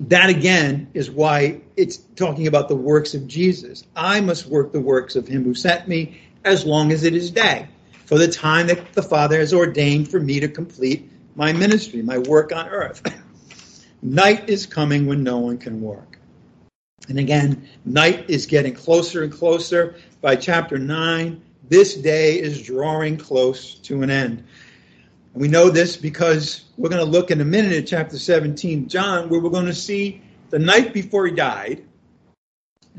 Speaker 1: That again is why it's talking about the works of Jesus. I must work the works of him who sent me as long as it is day, for the time that the Father has ordained for me to complete my ministry, my work on earth. night is coming when no one can work. And again, night is getting closer and closer. By chapter 9, this day is drawing close to an end. We know this because we're going to look in a minute at chapter 17, John, where we're going to see the night before he died,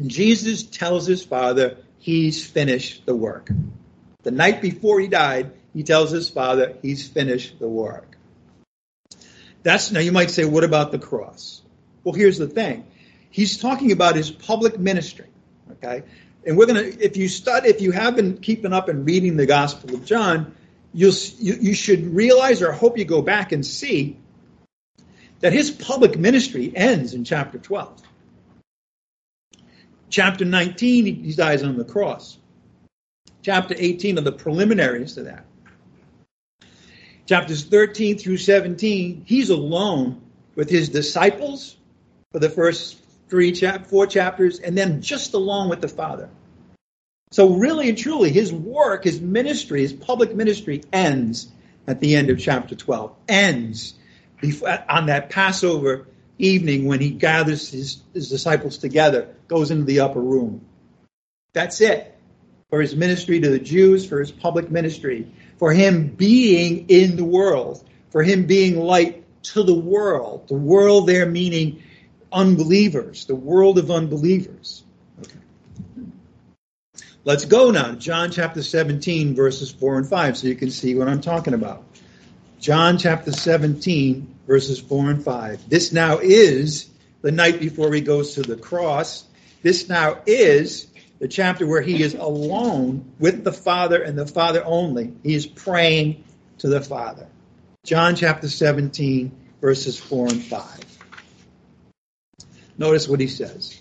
Speaker 1: Jesus tells his father he's finished the work. The night before he died, he tells his father he's finished the work. That's now you might say, what about the cross? Well, here's the thing. He's talking about his public ministry. Okay? And we're gonna if you study if you have been keeping up and reading the Gospel of John, you, you should realize or hope you go back and see that his public ministry ends in chapter 12. Chapter 19, he dies on the cross. Chapter 18 are the preliminaries to that. Chapters 13 through 17, he's alone with his disciples for the first three chap four chapters, and then just along with the Father. So really and truly, his work, his ministry, his public ministry ends at the end of chapter 12. Ends before, on that Passover evening when he gathers his, his disciples together, goes into the upper room. That's it for his ministry to the Jews, for his public ministry, for him being in the world, for him being light to the world. The world there meaning unbelievers, the world of unbelievers. Let's go now, John chapter 17, verses 4 and 5, so you can see what I'm talking about. John chapter 17, verses 4 and 5. This now is the night before he goes to the cross. This now is the chapter where he is alone with the Father and the Father only. He is praying to the Father. John chapter 17, verses 4 and 5. Notice what he says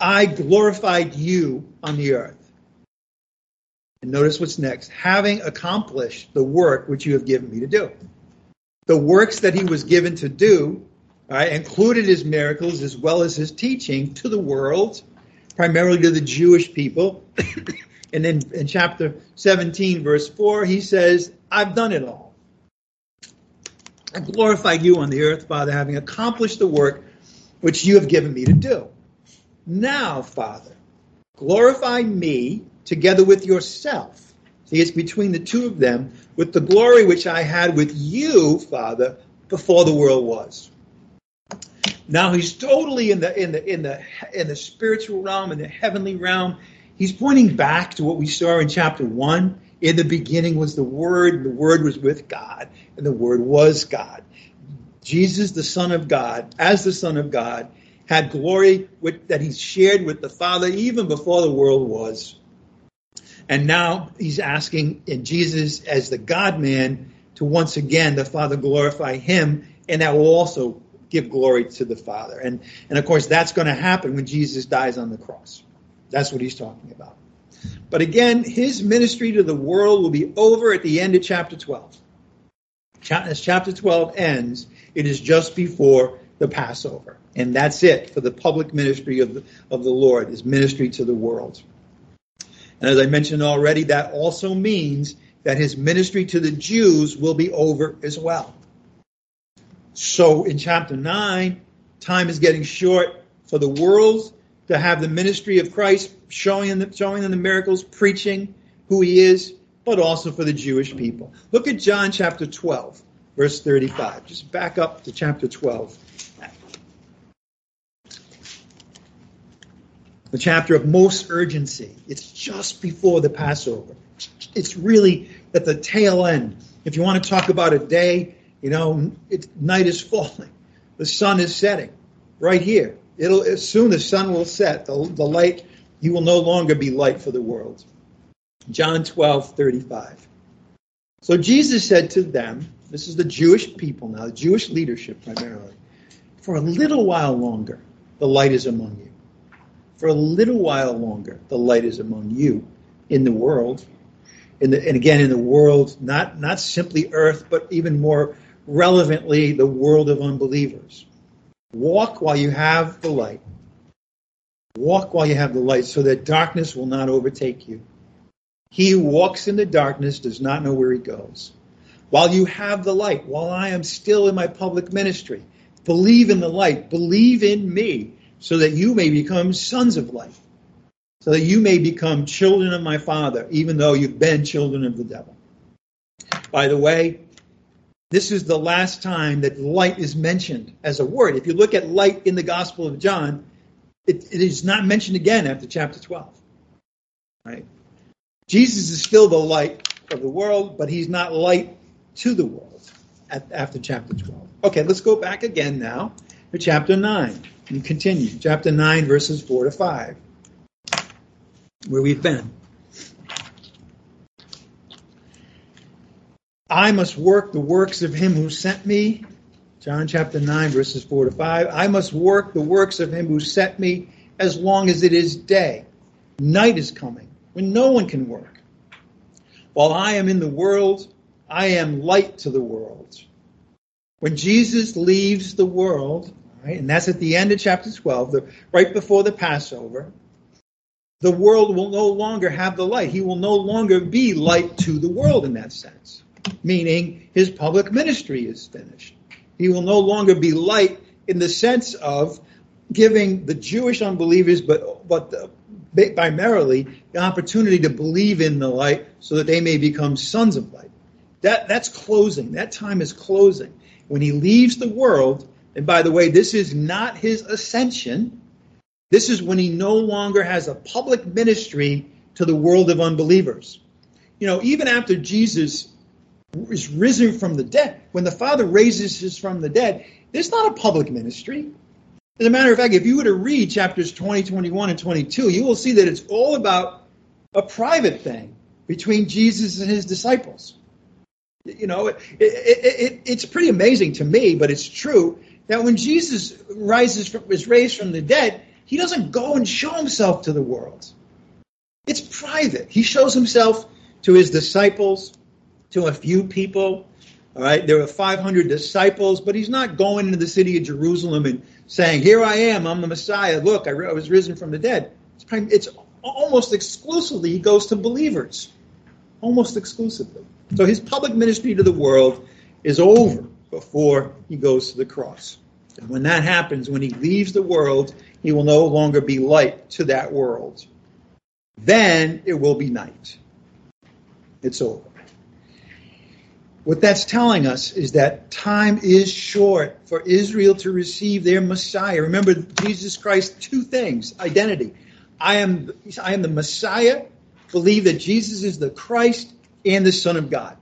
Speaker 1: I glorified you on the earth. And notice what's next having accomplished the work which you have given me to do. The works that he was given to do right, included his miracles as well as his teaching to the world, primarily to the Jewish people. and then in chapter 17, verse 4, he says, I've done it all. I glorified you on the earth, Father, having accomplished the work which you have given me to do. Now, Father, glorify me together with yourself. See, it's between the two of them with the glory which I had with you, Father, before the world was. Now he's totally in the in the in the in the spiritual realm, in the heavenly realm. He's pointing back to what we saw in chapter one. In the beginning was the Word, and the Word was with God, and the Word was God. Jesus, the Son of God, as the Son of God, had glory with, that he shared with the Father even before the world was. And now he's asking in Jesus as the God man to once again the Father glorify him, and that will also give glory to the Father. And, and of course, that's going to happen when Jesus dies on the cross. That's what he's talking about. But again, his ministry to the world will be over at the end of chapter 12. As chapter 12 ends, it is just before the Passover. And that's it for the public ministry of the, of the Lord, his ministry to the world. And as I mentioned already, that also means that his ministry to the Jews will be over as well. So in chapter 9, time is getting short for the world to have the ministry of Christ showing them, showing them the miracles, preaching who he is, but also for the Jewish people. Look at John chapter 12 verse 35. Just back up to chapter 12. The chapter of most urgency. It's just before the Passover. It's really at the tail end. If you want to talk about a day, you know, it, night is falling. The sun is setting right here. It'll as soon the sun will set. The, the light, you will no longer be light for the world. John 12, 35. So Jesus said to them, this is the Jewish people now, the Jewish leadership primarily. For a little while longer, the light is among you. For a little while longer, the light is among you in the world. In the, and again, in the world, not, not simply earth, but even more relevantly, the world of unbelievers. Walk while you have the light. Walk while you have the light so that darkness will not overtake you. He who walks in the darkness does not know where he goes while you have the light, while I am still in my public ministry. Believe in the light, believe in me, so that you may become sons of light, so that you may become children of my Father, even though you've been children of the devil. By the way, this is the last time that light is mentioned as a word. If you look at light in the Gospel of John, it, it is not mentioned again after chapter 12. Right? Jesus is still the light of the world, but he's not light to the world at, after chapter 12. Okay, let's go back again now to chapter 9 and continue. Chapter 9, verses 4 to 5, where we've been. I must work the works of him who sent me. John chapter 9, verses 4 to 5. I must work the works of him who sent me as long as it is day. Night is coming when no one can work. While I am in the world, I am light to the world. When Jesus leaves the world, Right? And that's at the end of chapter 12, the, right before the Passover. The world will no longer have the light. He will no longer be light to the world in that sense, meaning his public ministry is finished. He will no longer be light in the sense of giving the Jewish unbelievers, but but the, primarily the opportunity to believe in the light, so that they may become sons of light. That that's closing. That time is closing. When he leaves the world, and by the way, this is not his ascension. This is when he no longer has a public ministry to the world of unbelievers. You know, even after Jesus is risen from the dead, when the Father raises us from the dead, there's not a public ministry. As a matter of fact, if you were to read chapters 20, 21, and 22, you will see that it's all about a private thing between Jesus and his disciples. You know, it, it, it, it's pretty amazing to me, but it's true that when Jesus rises from, is raised from the dead, he doesn't go and show himself to the world. It's private. He shows himself to his disciples, to a few people. All right, there were 500 disciples, but he's not going into the city of Jerusalem and saying, "Here I am, I'm the Messiah. Look, I, I was risen from the dead." It's, it's almost exclusively he goes to believers, almost exclusively. So his public ministry to the world is over before he goes to the cross. And when that happens, when he leaves the world, he will no longer be light to that world. Then it will be night. It's over. What that's telling us is that time is short for Israel to receive their Messiah. Remember, Jesus Christ, two things identity. I am, I am the Messiah, believe that Jesus is the Christ and the Son of God.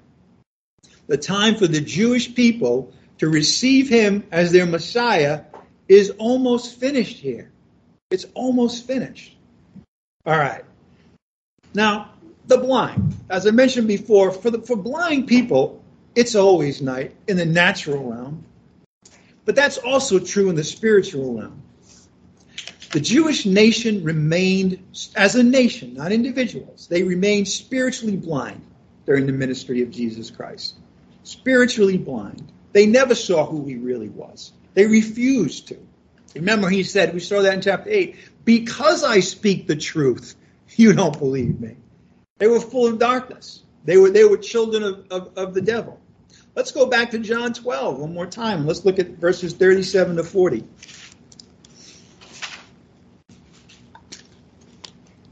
Speaker 1: The time for the Jewish people to receive him as their Messiah is almost finished here. It's almost finished. All right. Now, the blind. As I mentioned before, for, the, for blind people, it's always night in the natural realm. But that's also true in the spiritual realm. The Jewish nation remained, as a nation, not individuals, they remained spiritually blind during the ministry of Jesus Christ. Spiritually blind. They never saw who he really was. They refused to. Remember, he said, we saw that in chapter 8, because I speak the truth, you don't believe me. They were full of darkness. They were, they were children of, of, of the devil. Let's go back to John 12 one more time. Let's look at verses 37 to 40.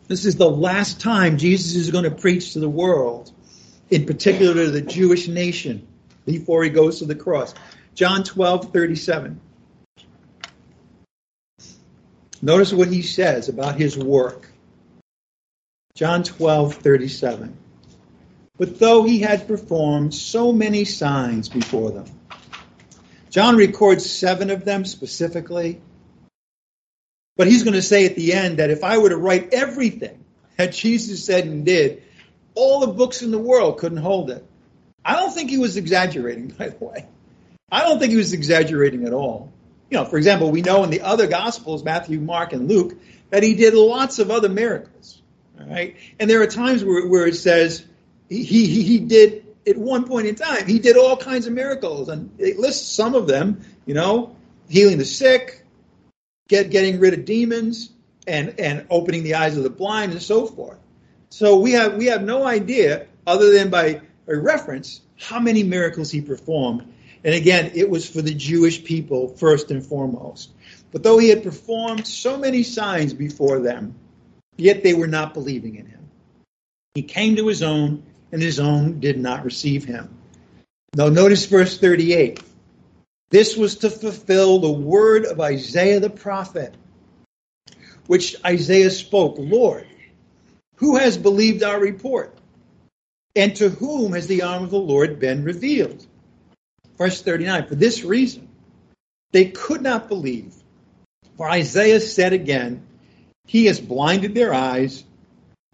Speaker 1: This is the last time Jesus is going to preach to the world in particular to the Jewish nation before he goes to the cross. John 12, 37. Notice what he says about his work. John 12, 37. But though he had performed so many signs before them, John records seven of them specifically. But he's going to say at the end that if I were to write everything that Jesus said and did, all the books in the world couldn't hold it. I don't think he was exaggerating, by the way. I don't think he was exaggerating at all. You know, for example, we know in the other Gospels, Matthew, Mark, and Luke, that he did lots of other miracles. All right, and there are times where, where it says he, he he did at one point in time he did all kinds of miracles, and it lists some of them. You know, healing the sick, get getting rid of demons, and and opening the eyes of the blind, and so forth. So we have we have no idea, other than by a reference, how many miracles he performed. And again, it was for the Jewish people first and foremost. But though he had performed so many signs before them, yet they were not believing in him. He came to his own, and his own did not receive him. Now, notice verse 38. This was to fulfill the word of Isaiah the prophet, which Isaiah spoke Lord, who has believed our report? And to whom has the arm of the Lord been revealed? Verse 39 For this reason, they could not believe. For Isaiah said again, He has blinded their eyes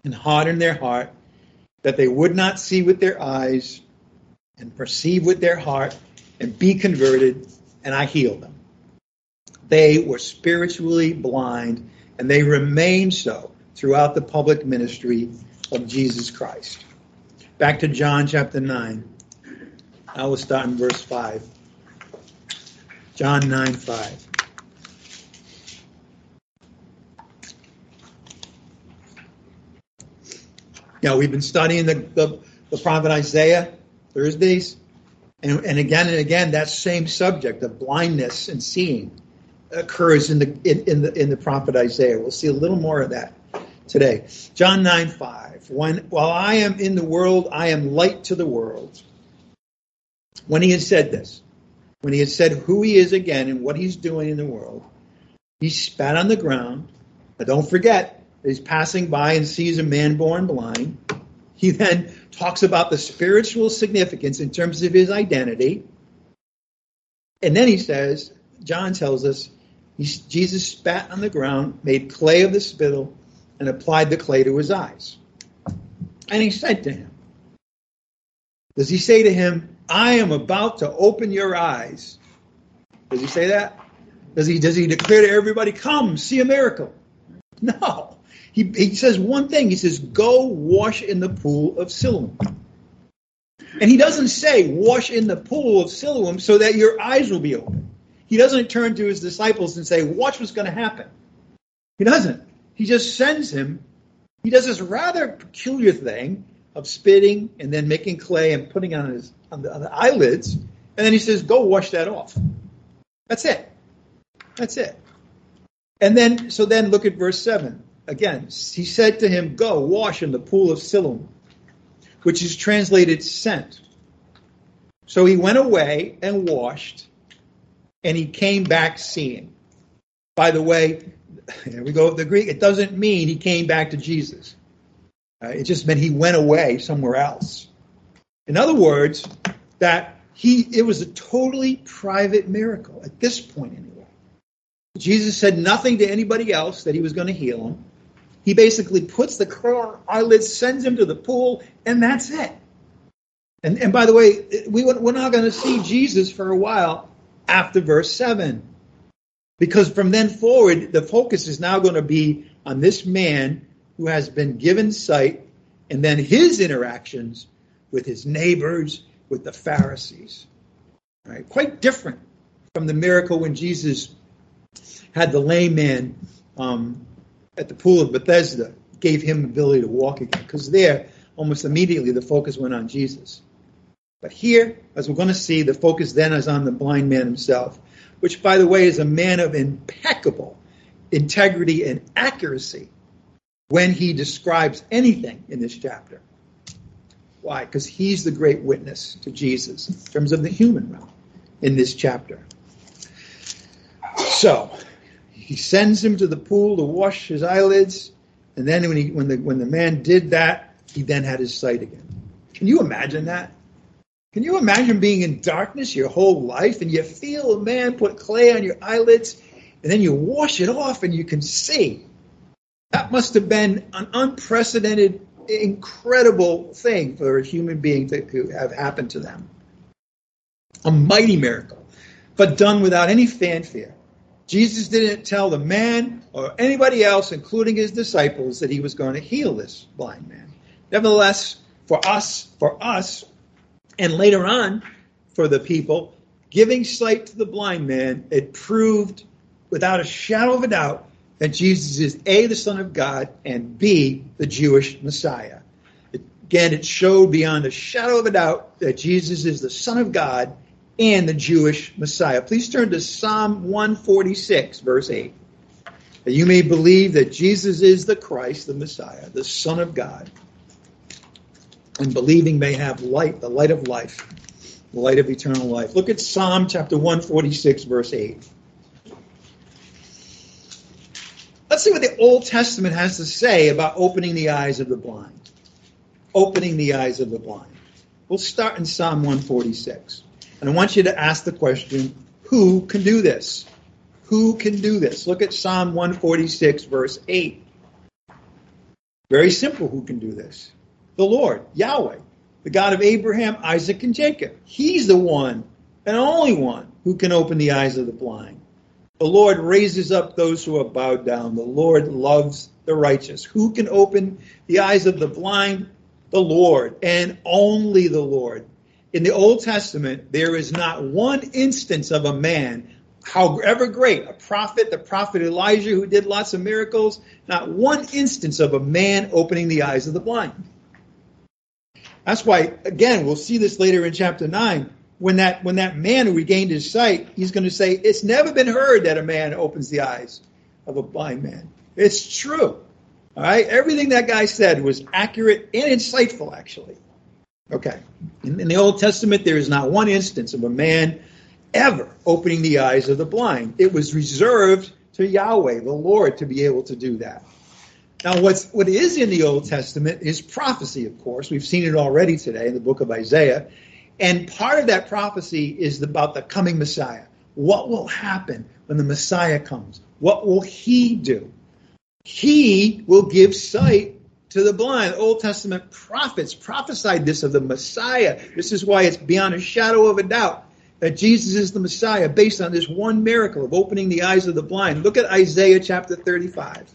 Speaker 1: and hardened their heart, that they would not see with their eyes and perceive with their heart and be converted, and I heal them. They were spiritually blind, and they remained so throughout the public ministry of Jesus Christ. Back to John chapter 9. I will start in verse 5. John 9 5. Yeah, we've been studying the, the, the prophet Isaiah Thursdays, and, and again and again, that same subject of blindness and seeing occurs in the in, in the in the prophet Isaiah. We'll see a little more of that today. John 9 5. When while I am in the world, I am light to the world. When he had said this, when he had said who he is again and what he's doing in the world, he spat on the ground. But don't forget, he's passing by and sees a man born blind. He then talks about the spiritual significance in terms of his identity. And then he says, John tells us, Jesus spat on the ground, made clay of the spittle, and applied the clay to his eyes. And he said to him, Does he say to him, I am about to open your eyes? Does he say that? Does he, does he declare to everybody, Come, see a miracle? No. He, he says one thing. He says, Go wash in the pool of Siloam. And he doesn't say, Wash in the pool of Siloam so that your eyes will be open. He doesn't turn to his disciples and say, Watch what's going to happen. He doesn't. He just sends him. He does this rather peculiar thing of spitting and then making clay and putting on his on the, on the eyelids, and then he says, "Go wash that off." That's it. That's it. And then, so then look at verse 7. Again, he said to him, Go wash in the pool of Siloam, which is translated sent. So he went away and washed, and he came back seeing. By the way, here we go the Greek. It doesn't mean he came back to Jesus. Uh, it just meant he went away somewhere else. In other words, that he it was a totally private miracle at this point anyway. Jesus said nothing to anybody else that he was going to heal him. He basically puts the eyelids, sends him to the pool, and that's it. And, and by the way, we, we're not going to see Jesus for a while after verse 7. Because from then forward, the focus is now going to be on this man who has been given sight and then his interactions with his neighbors, with the Pharisees. Right? Quite different from the miracle when Jesus had the lame man um, at the pool of Bethesda, gave him ability to walk again. Because there, almost immediately, the focus went on Jesus. But here, as we're going to see, the focus then is on the blind man himself, which, by the way, is a man of impeccable integrity and accuracy when he describes anything in this chapter. Why? Because he's the great witness to Jesus in terms of the human realm in this chapter. So, he sends him to the pool to wash his eyelids, and then when he when the when the man did that, he then had his sight again. Can you imagine that? Can you imagine being in darkness your whole life and you feel a man put clay on your eyelids and then you wash it off and you can see? That must have been an unprecedented, incredible thing for a human being to have happened to them. A mighty miracle, but done without any fanfare. Jesus didn't tell the man or anybody else, including his disciples, that he was going to heal this blind man. Nevertheless, for us, for us, and later on for the people, giving sight to the blind man, it proved without a shadow of a doubt that Jesus is A, the Son of God, and B, the Jewish Messiah. Again, it showed beyond a shadow of a doubt that Jesus is the Son of God and the Jewish Messiah. Please turn to Psalm 146, verse 8. That you may believe that Jesus is the Christ, the Messiah, the Son of God. And believing may have light, the light of life, the light of eternal life. Look at Psalm chapter 146, verse 8. Let's see what the Old Testament has to say about opening the eyes of the blind. Opening the eyes of the blind. We'll start in Psalm 146. And I want you to ask the question who can do this? Who can do this? Look at Psalm 146, verse 8. Very simple who can do this. The Lord, Yahweh, the God of Abraham, Isaac, and Jacob. He's the one and only one who can open the eyes of the blind. The Lord raises up those who are bowed down. The Lord loves the righteous. Who can open the eyes of the blind? The Lord, and only the Lord in the Old Testament, there is not one instance of a man, however great, a prophet, the prophet Elijah who did lots of miracles, not one instance of a man opening the eyes of the blind. That's why, again, we'll see this later in chapter 9. When that, when that man who regained his sight, he's going to say, It's never been heard that a man opens the eyes of a blind man. It's true. All right? Everything that guy said was accurate and insightful, actually. Okay. In, in the Old Testament, there is not one instance of a man ever opening the eyes of the blind. It was reserved to Yahweh, the Lord, to be able to do that. Now, what's, what is in the Old Testament is prophecy, of course. We've seen it already today in the book of Isaiah. And part of that prophecy is about the coming Messiah. What will happen when the Messiah comes? What will he do? He will give sight to the blind. Old Testament prophets prophesied this of the Messiah. This is why it's beyond a shadow of a doubt that Jesus is the Messiah based on this one miracle of opening the eyes of the blind. Look at Isaiah chapter 35.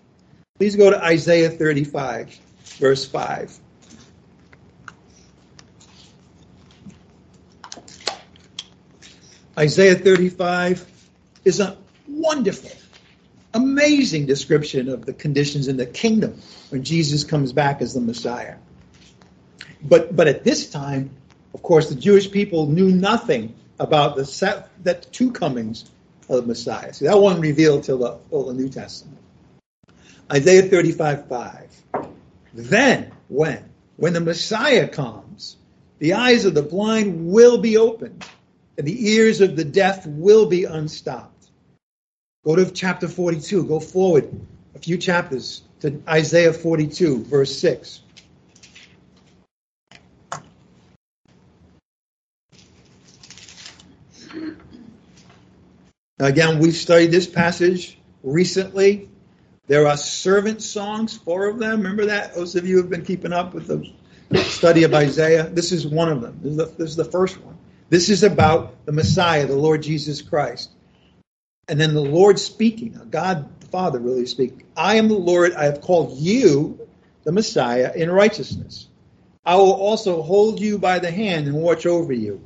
Speaker 1: Please go to Isaiah 35, verse 5. Isaiah 35 is a wonderful, amazing description of the conditions in the kingdom when Jesus comes back as the Messiah. But, but at this time, of course, the Jewish people knew nothing about the set, that two comings of the Messiah. See, that wasn't revealed till the, till the New Testament. Isaiah 35 5. Then, when? When the Messiah comes, the eyes of the blind will be opened, and the ears of the deaf will be unstopped. Go to chapter 42. Go forward a few chapters to Isaiah 42, verse 6. Again, we've studied this passage recently. There are servant songs, four of them. Remember that? Those of you who have been keeping up with the study of Isaiah. This is one of them. This is the, this is the first one. This is about the Messiah, the Lord Jesus Christ. And then the Lord speaking, God the Father really speaking. I am the Lord, I have called you, the Messiah, in righteousness. I will also hold you by the hand and watch over you.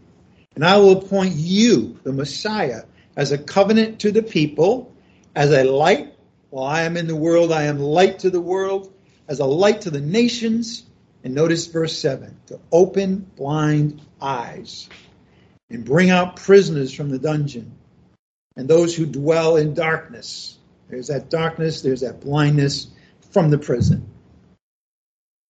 Speaker 1: And I will appoint you, the Messiah, as a covenant to the people, as a light while I am in the world, I am light to the world, as a light to the nations. And notice verse 7 to open blind eyes and bring out prisoners from the dungeon and those who dwell in darkness. There's that darkness, there's that blindness from the prison.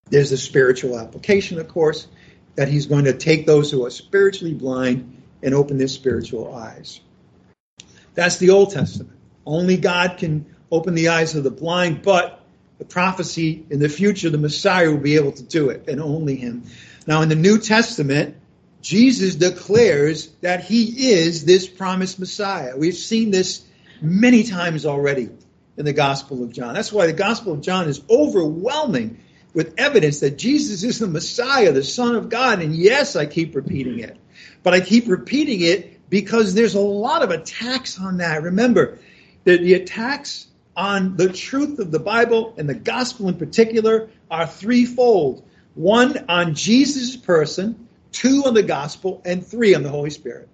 Speaker 1: There's a spiritual application, of course, that he's going to take those who are spiritually blind and open their spiritual eyes. That's the Old Testament. Only God can open the eyes of the blind, but the prophecy in the future, the Messiah will be able to do it, and only him. Now, in the New Testament, Jesus declares that he is this promised Messiah. We've seen this many times already in the Gospel of John. That's why the Gospel of John is overwhelming with evidence that Jesus is the Messiah, the Son of God. And yes, I keep repeating it, but I keep repeating it because there's a lot of attacks on that. Remember, the, the attacks on the truth of the Bible and the gospel in particular are threefold one on Jesus' person, two on the gospel, and three on the Holy Spirit.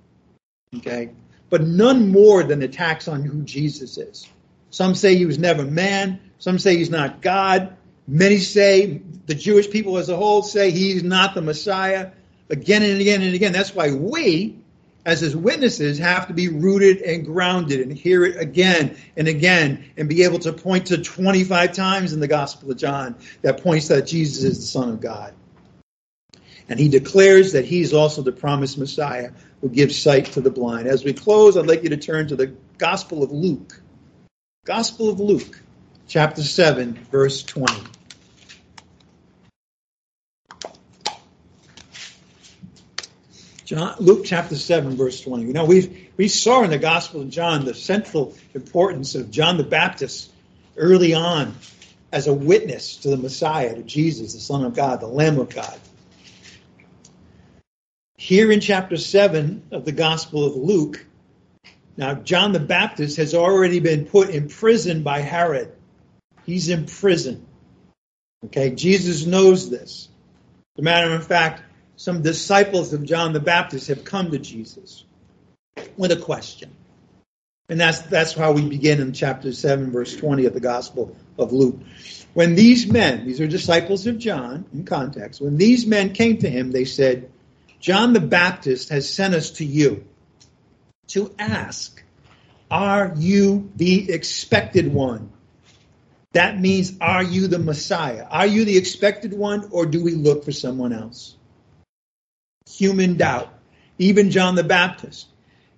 Speaker 1: Okay? But none more than attacks on who Jesus is. Some say he was never man, some say he's not God. Many say, the Jewish people as a whole say he's not the Messiah. Again and again and again. That's why we, as his witnesses have to be rooted and grounded and hear it again and again and be able to point to 25 times in the Gospel of John that points that Jesus is the Son of God. And he declares that he's also the promised Messiah who gives sight to the blind. As we close, I'd like you to turn to the Gospel of Luke. Gospel of Luke, chapter 7, verse 20. John, Luke chapter 7, verse 20. You know, we we saw in the Gospel of John the central importance of John the Baptist early on as a witness to the Messiah, to Jesus, the Son of God, the Lamb of God. Here in chapter 7 of the Gospel of Luke, now John the Baptist has already been put in prison by Herod. He's in prison. Okay, Jesus knows this. As a matter of fact, some disciples of John the Baptist have come to Jesus with a question. And that's that's how we begin in chapter 7, verse 20 of the Gospel of Luke. When these men, these are disciples of John in context, when these men came to him, they said, John the Baptist has sent us to you to ask, Are you the expected one? That means, Are you the Messiah? Are you the expected one, or do we look for someone else? Human doubt. Even John the Baptist,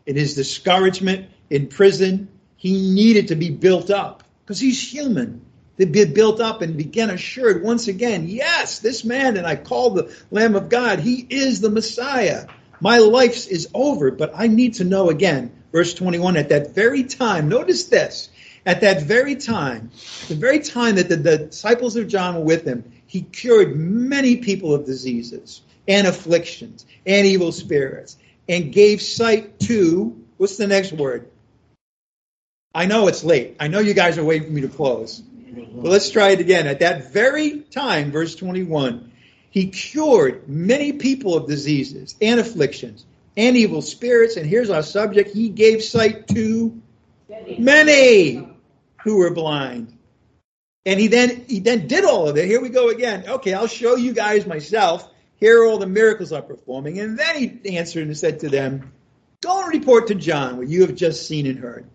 Speaker 1: in his discouragement in prison, he needed to be built up because he's human. To be built up and begin assured once again, yes, this man, and I call the Lamb of God, he is the Messiah. My life is over, but I need to know again. Verse 21, at that very time, notice this, at that very time, the very time that the, the disciples of John were with him, he cured many people of diseases and afflictions and evil spirits and gave sight to, what's the next word? I know it's late. I know you guys are waiting for me to close. But let's try it again. At that very time, verse 21, he cured many people of diseases and afflictions and evil spirits. And here's our subject. He gave sight to many who were blind. And he then he then did all of it. Here we go again. Okay, I'll show you guys myself. Here are all the miracles I'm performing. And then he answered and said to them, Go and report to John what you have just seen and heard.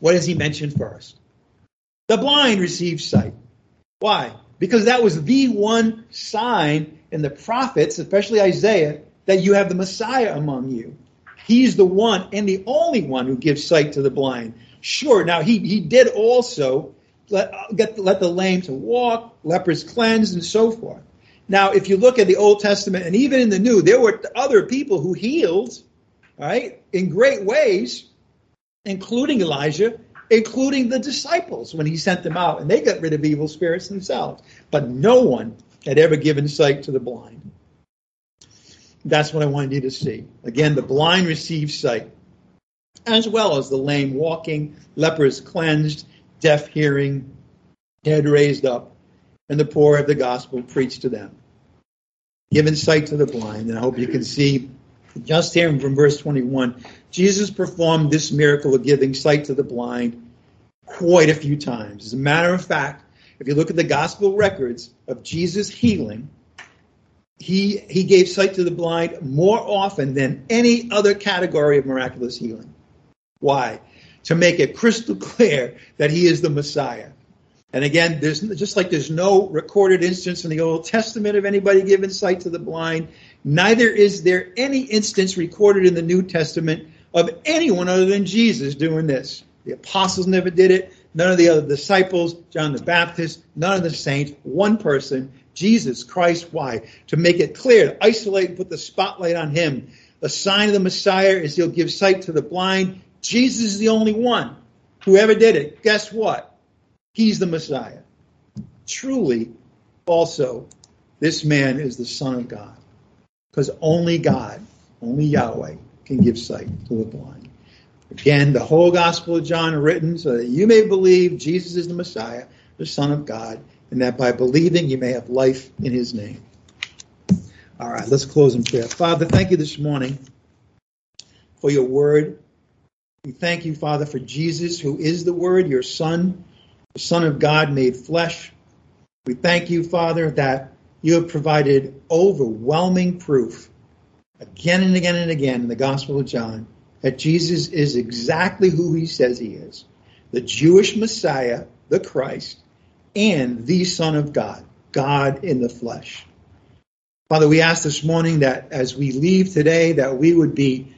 Speaker 1: What does he mention first? The blind receive sight. Why? Because that was the one sign in the prophets, especially Isaiah, that you have the Messiah among you. He's the one and the only one who gives sight to the blind. Sure, now he, he did also let, get, let the lame to walk, lepers cleansed, and so forth. Now, if you look at the Old Testament and even in the New, there were other people who healed, right, in great ways, including Elijah, including the disciples when he sent them out, and they got rid of evil spirits themselves. But no one had ever given sight to the blind. That's what I wanted you to see. Again, the blind receive sight, as well as the lame walking, lepers cleansed, deaf hearing, dead raised up, and the poor have the gospel preached to them. Given sight to the blind, and I hope you can see just here from verse 21, Jesus performed this miracle of giving sight to the blind quite a few times. As a matter of fact, if you look at the gospel records of Jesus healing, he, he gave sight to the blind more often than any other category of miraculous healing. Why? To make it crystal clear that he is the Messiah. And again, there's just like there's no recorded instance in the Old Testament of anybody giving sight to the blind, neither is there any instance recorded in the New Testament of anyone other than Jesus doing this. The apostles never did it. None of the other disciples, John the Baptist, none of the saints, one person, Jesus Christ. Why? To make it clear, to isolate and put the spotlight on him. The sign of the Messiah is he'll give sight to the blind. Jesus is the only one who ever did it. Guess what? He's the Messiah. Truly, also, this man is the Son of God. Because only God, only Yahweh, can give sight to the blind. Again, the whole Gospel of John written so that you may believe Jesus is the Messiah, the Son of God, and that by believing you may have life in his name. All right, let's close in prayer. Father, thank you this morning for your word. We thank you, Father, for Jesus, who is the Word, your Son, the Son of God made flesh. We thank you, Father, that you have provided overwhelming proof again and again and again in the Gospel of John that Jesus is exactly who he says he is the Jewish Messiah, the Christ, and the Son of God, God in the flesh. Father, we ask this morning that as we leave today, that we would be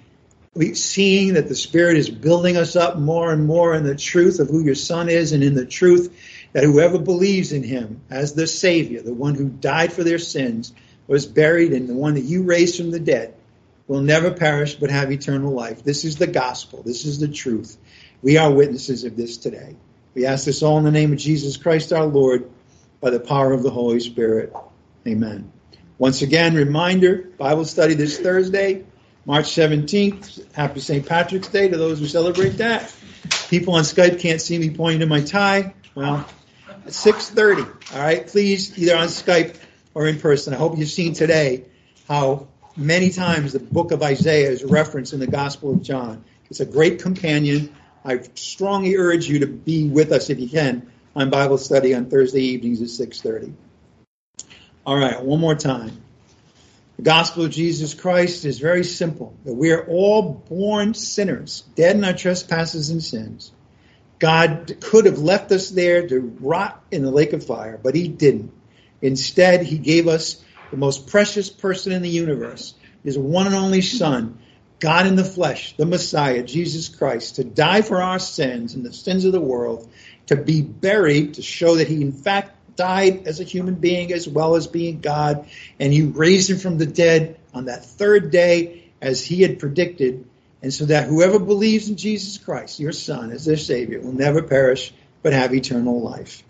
Speaker 1: seeing that the Spirit is building us up more and more in the truth of who your Son is and in the truth that whoever believes in him as the Savior, the one who died for their sins, was buried, and the one that you raised from the dead, will never perish but have eternal life. This is the gospel. This is the truth. We are witnesses of this today. We ask this all in the name of Jesus Christ our Lord by the power of the Holy Spirit. Amen. Once again, reminder Bible study this Thursday, March 17th. Happy St. Patrick's Day to those who celebrate that. People on Skype can't see me pointing to my tie. Well, 6.30, all right? Please, either on Skype or in person. I hope you've seen today how many times the book of Isaiah is referenced in the Gospel of John. It's a great companion I strongly urge you to be with us if you can on Bible study on Thursday evenings at 6:30. All right, one more time. The gospel of Jesus Christ is very simple that we are all born sinners, dead in our trespasses and sins. God could have left us there to rot in the lake of fire, but He didn't. Instead, He gave us the most precious person in the universe, His one and only Son, God in the flesh, the Messiah, Jesus Christ, to die for our sins and the sins of the world, to be buried, to show that He, in fact, died as a human being as well as being God, and you raised him from the dead on that third day as he had predicted, and so that whoever believes in Jesus Christ, your Son, as their Savior, will never perish but have eternal life.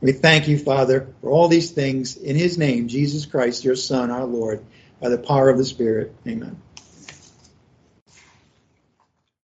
Speaker 1: We thank you, Father, for all these things in his name, Jesus Christ, your Son, our Lord, by the power of the Spirit. Amen.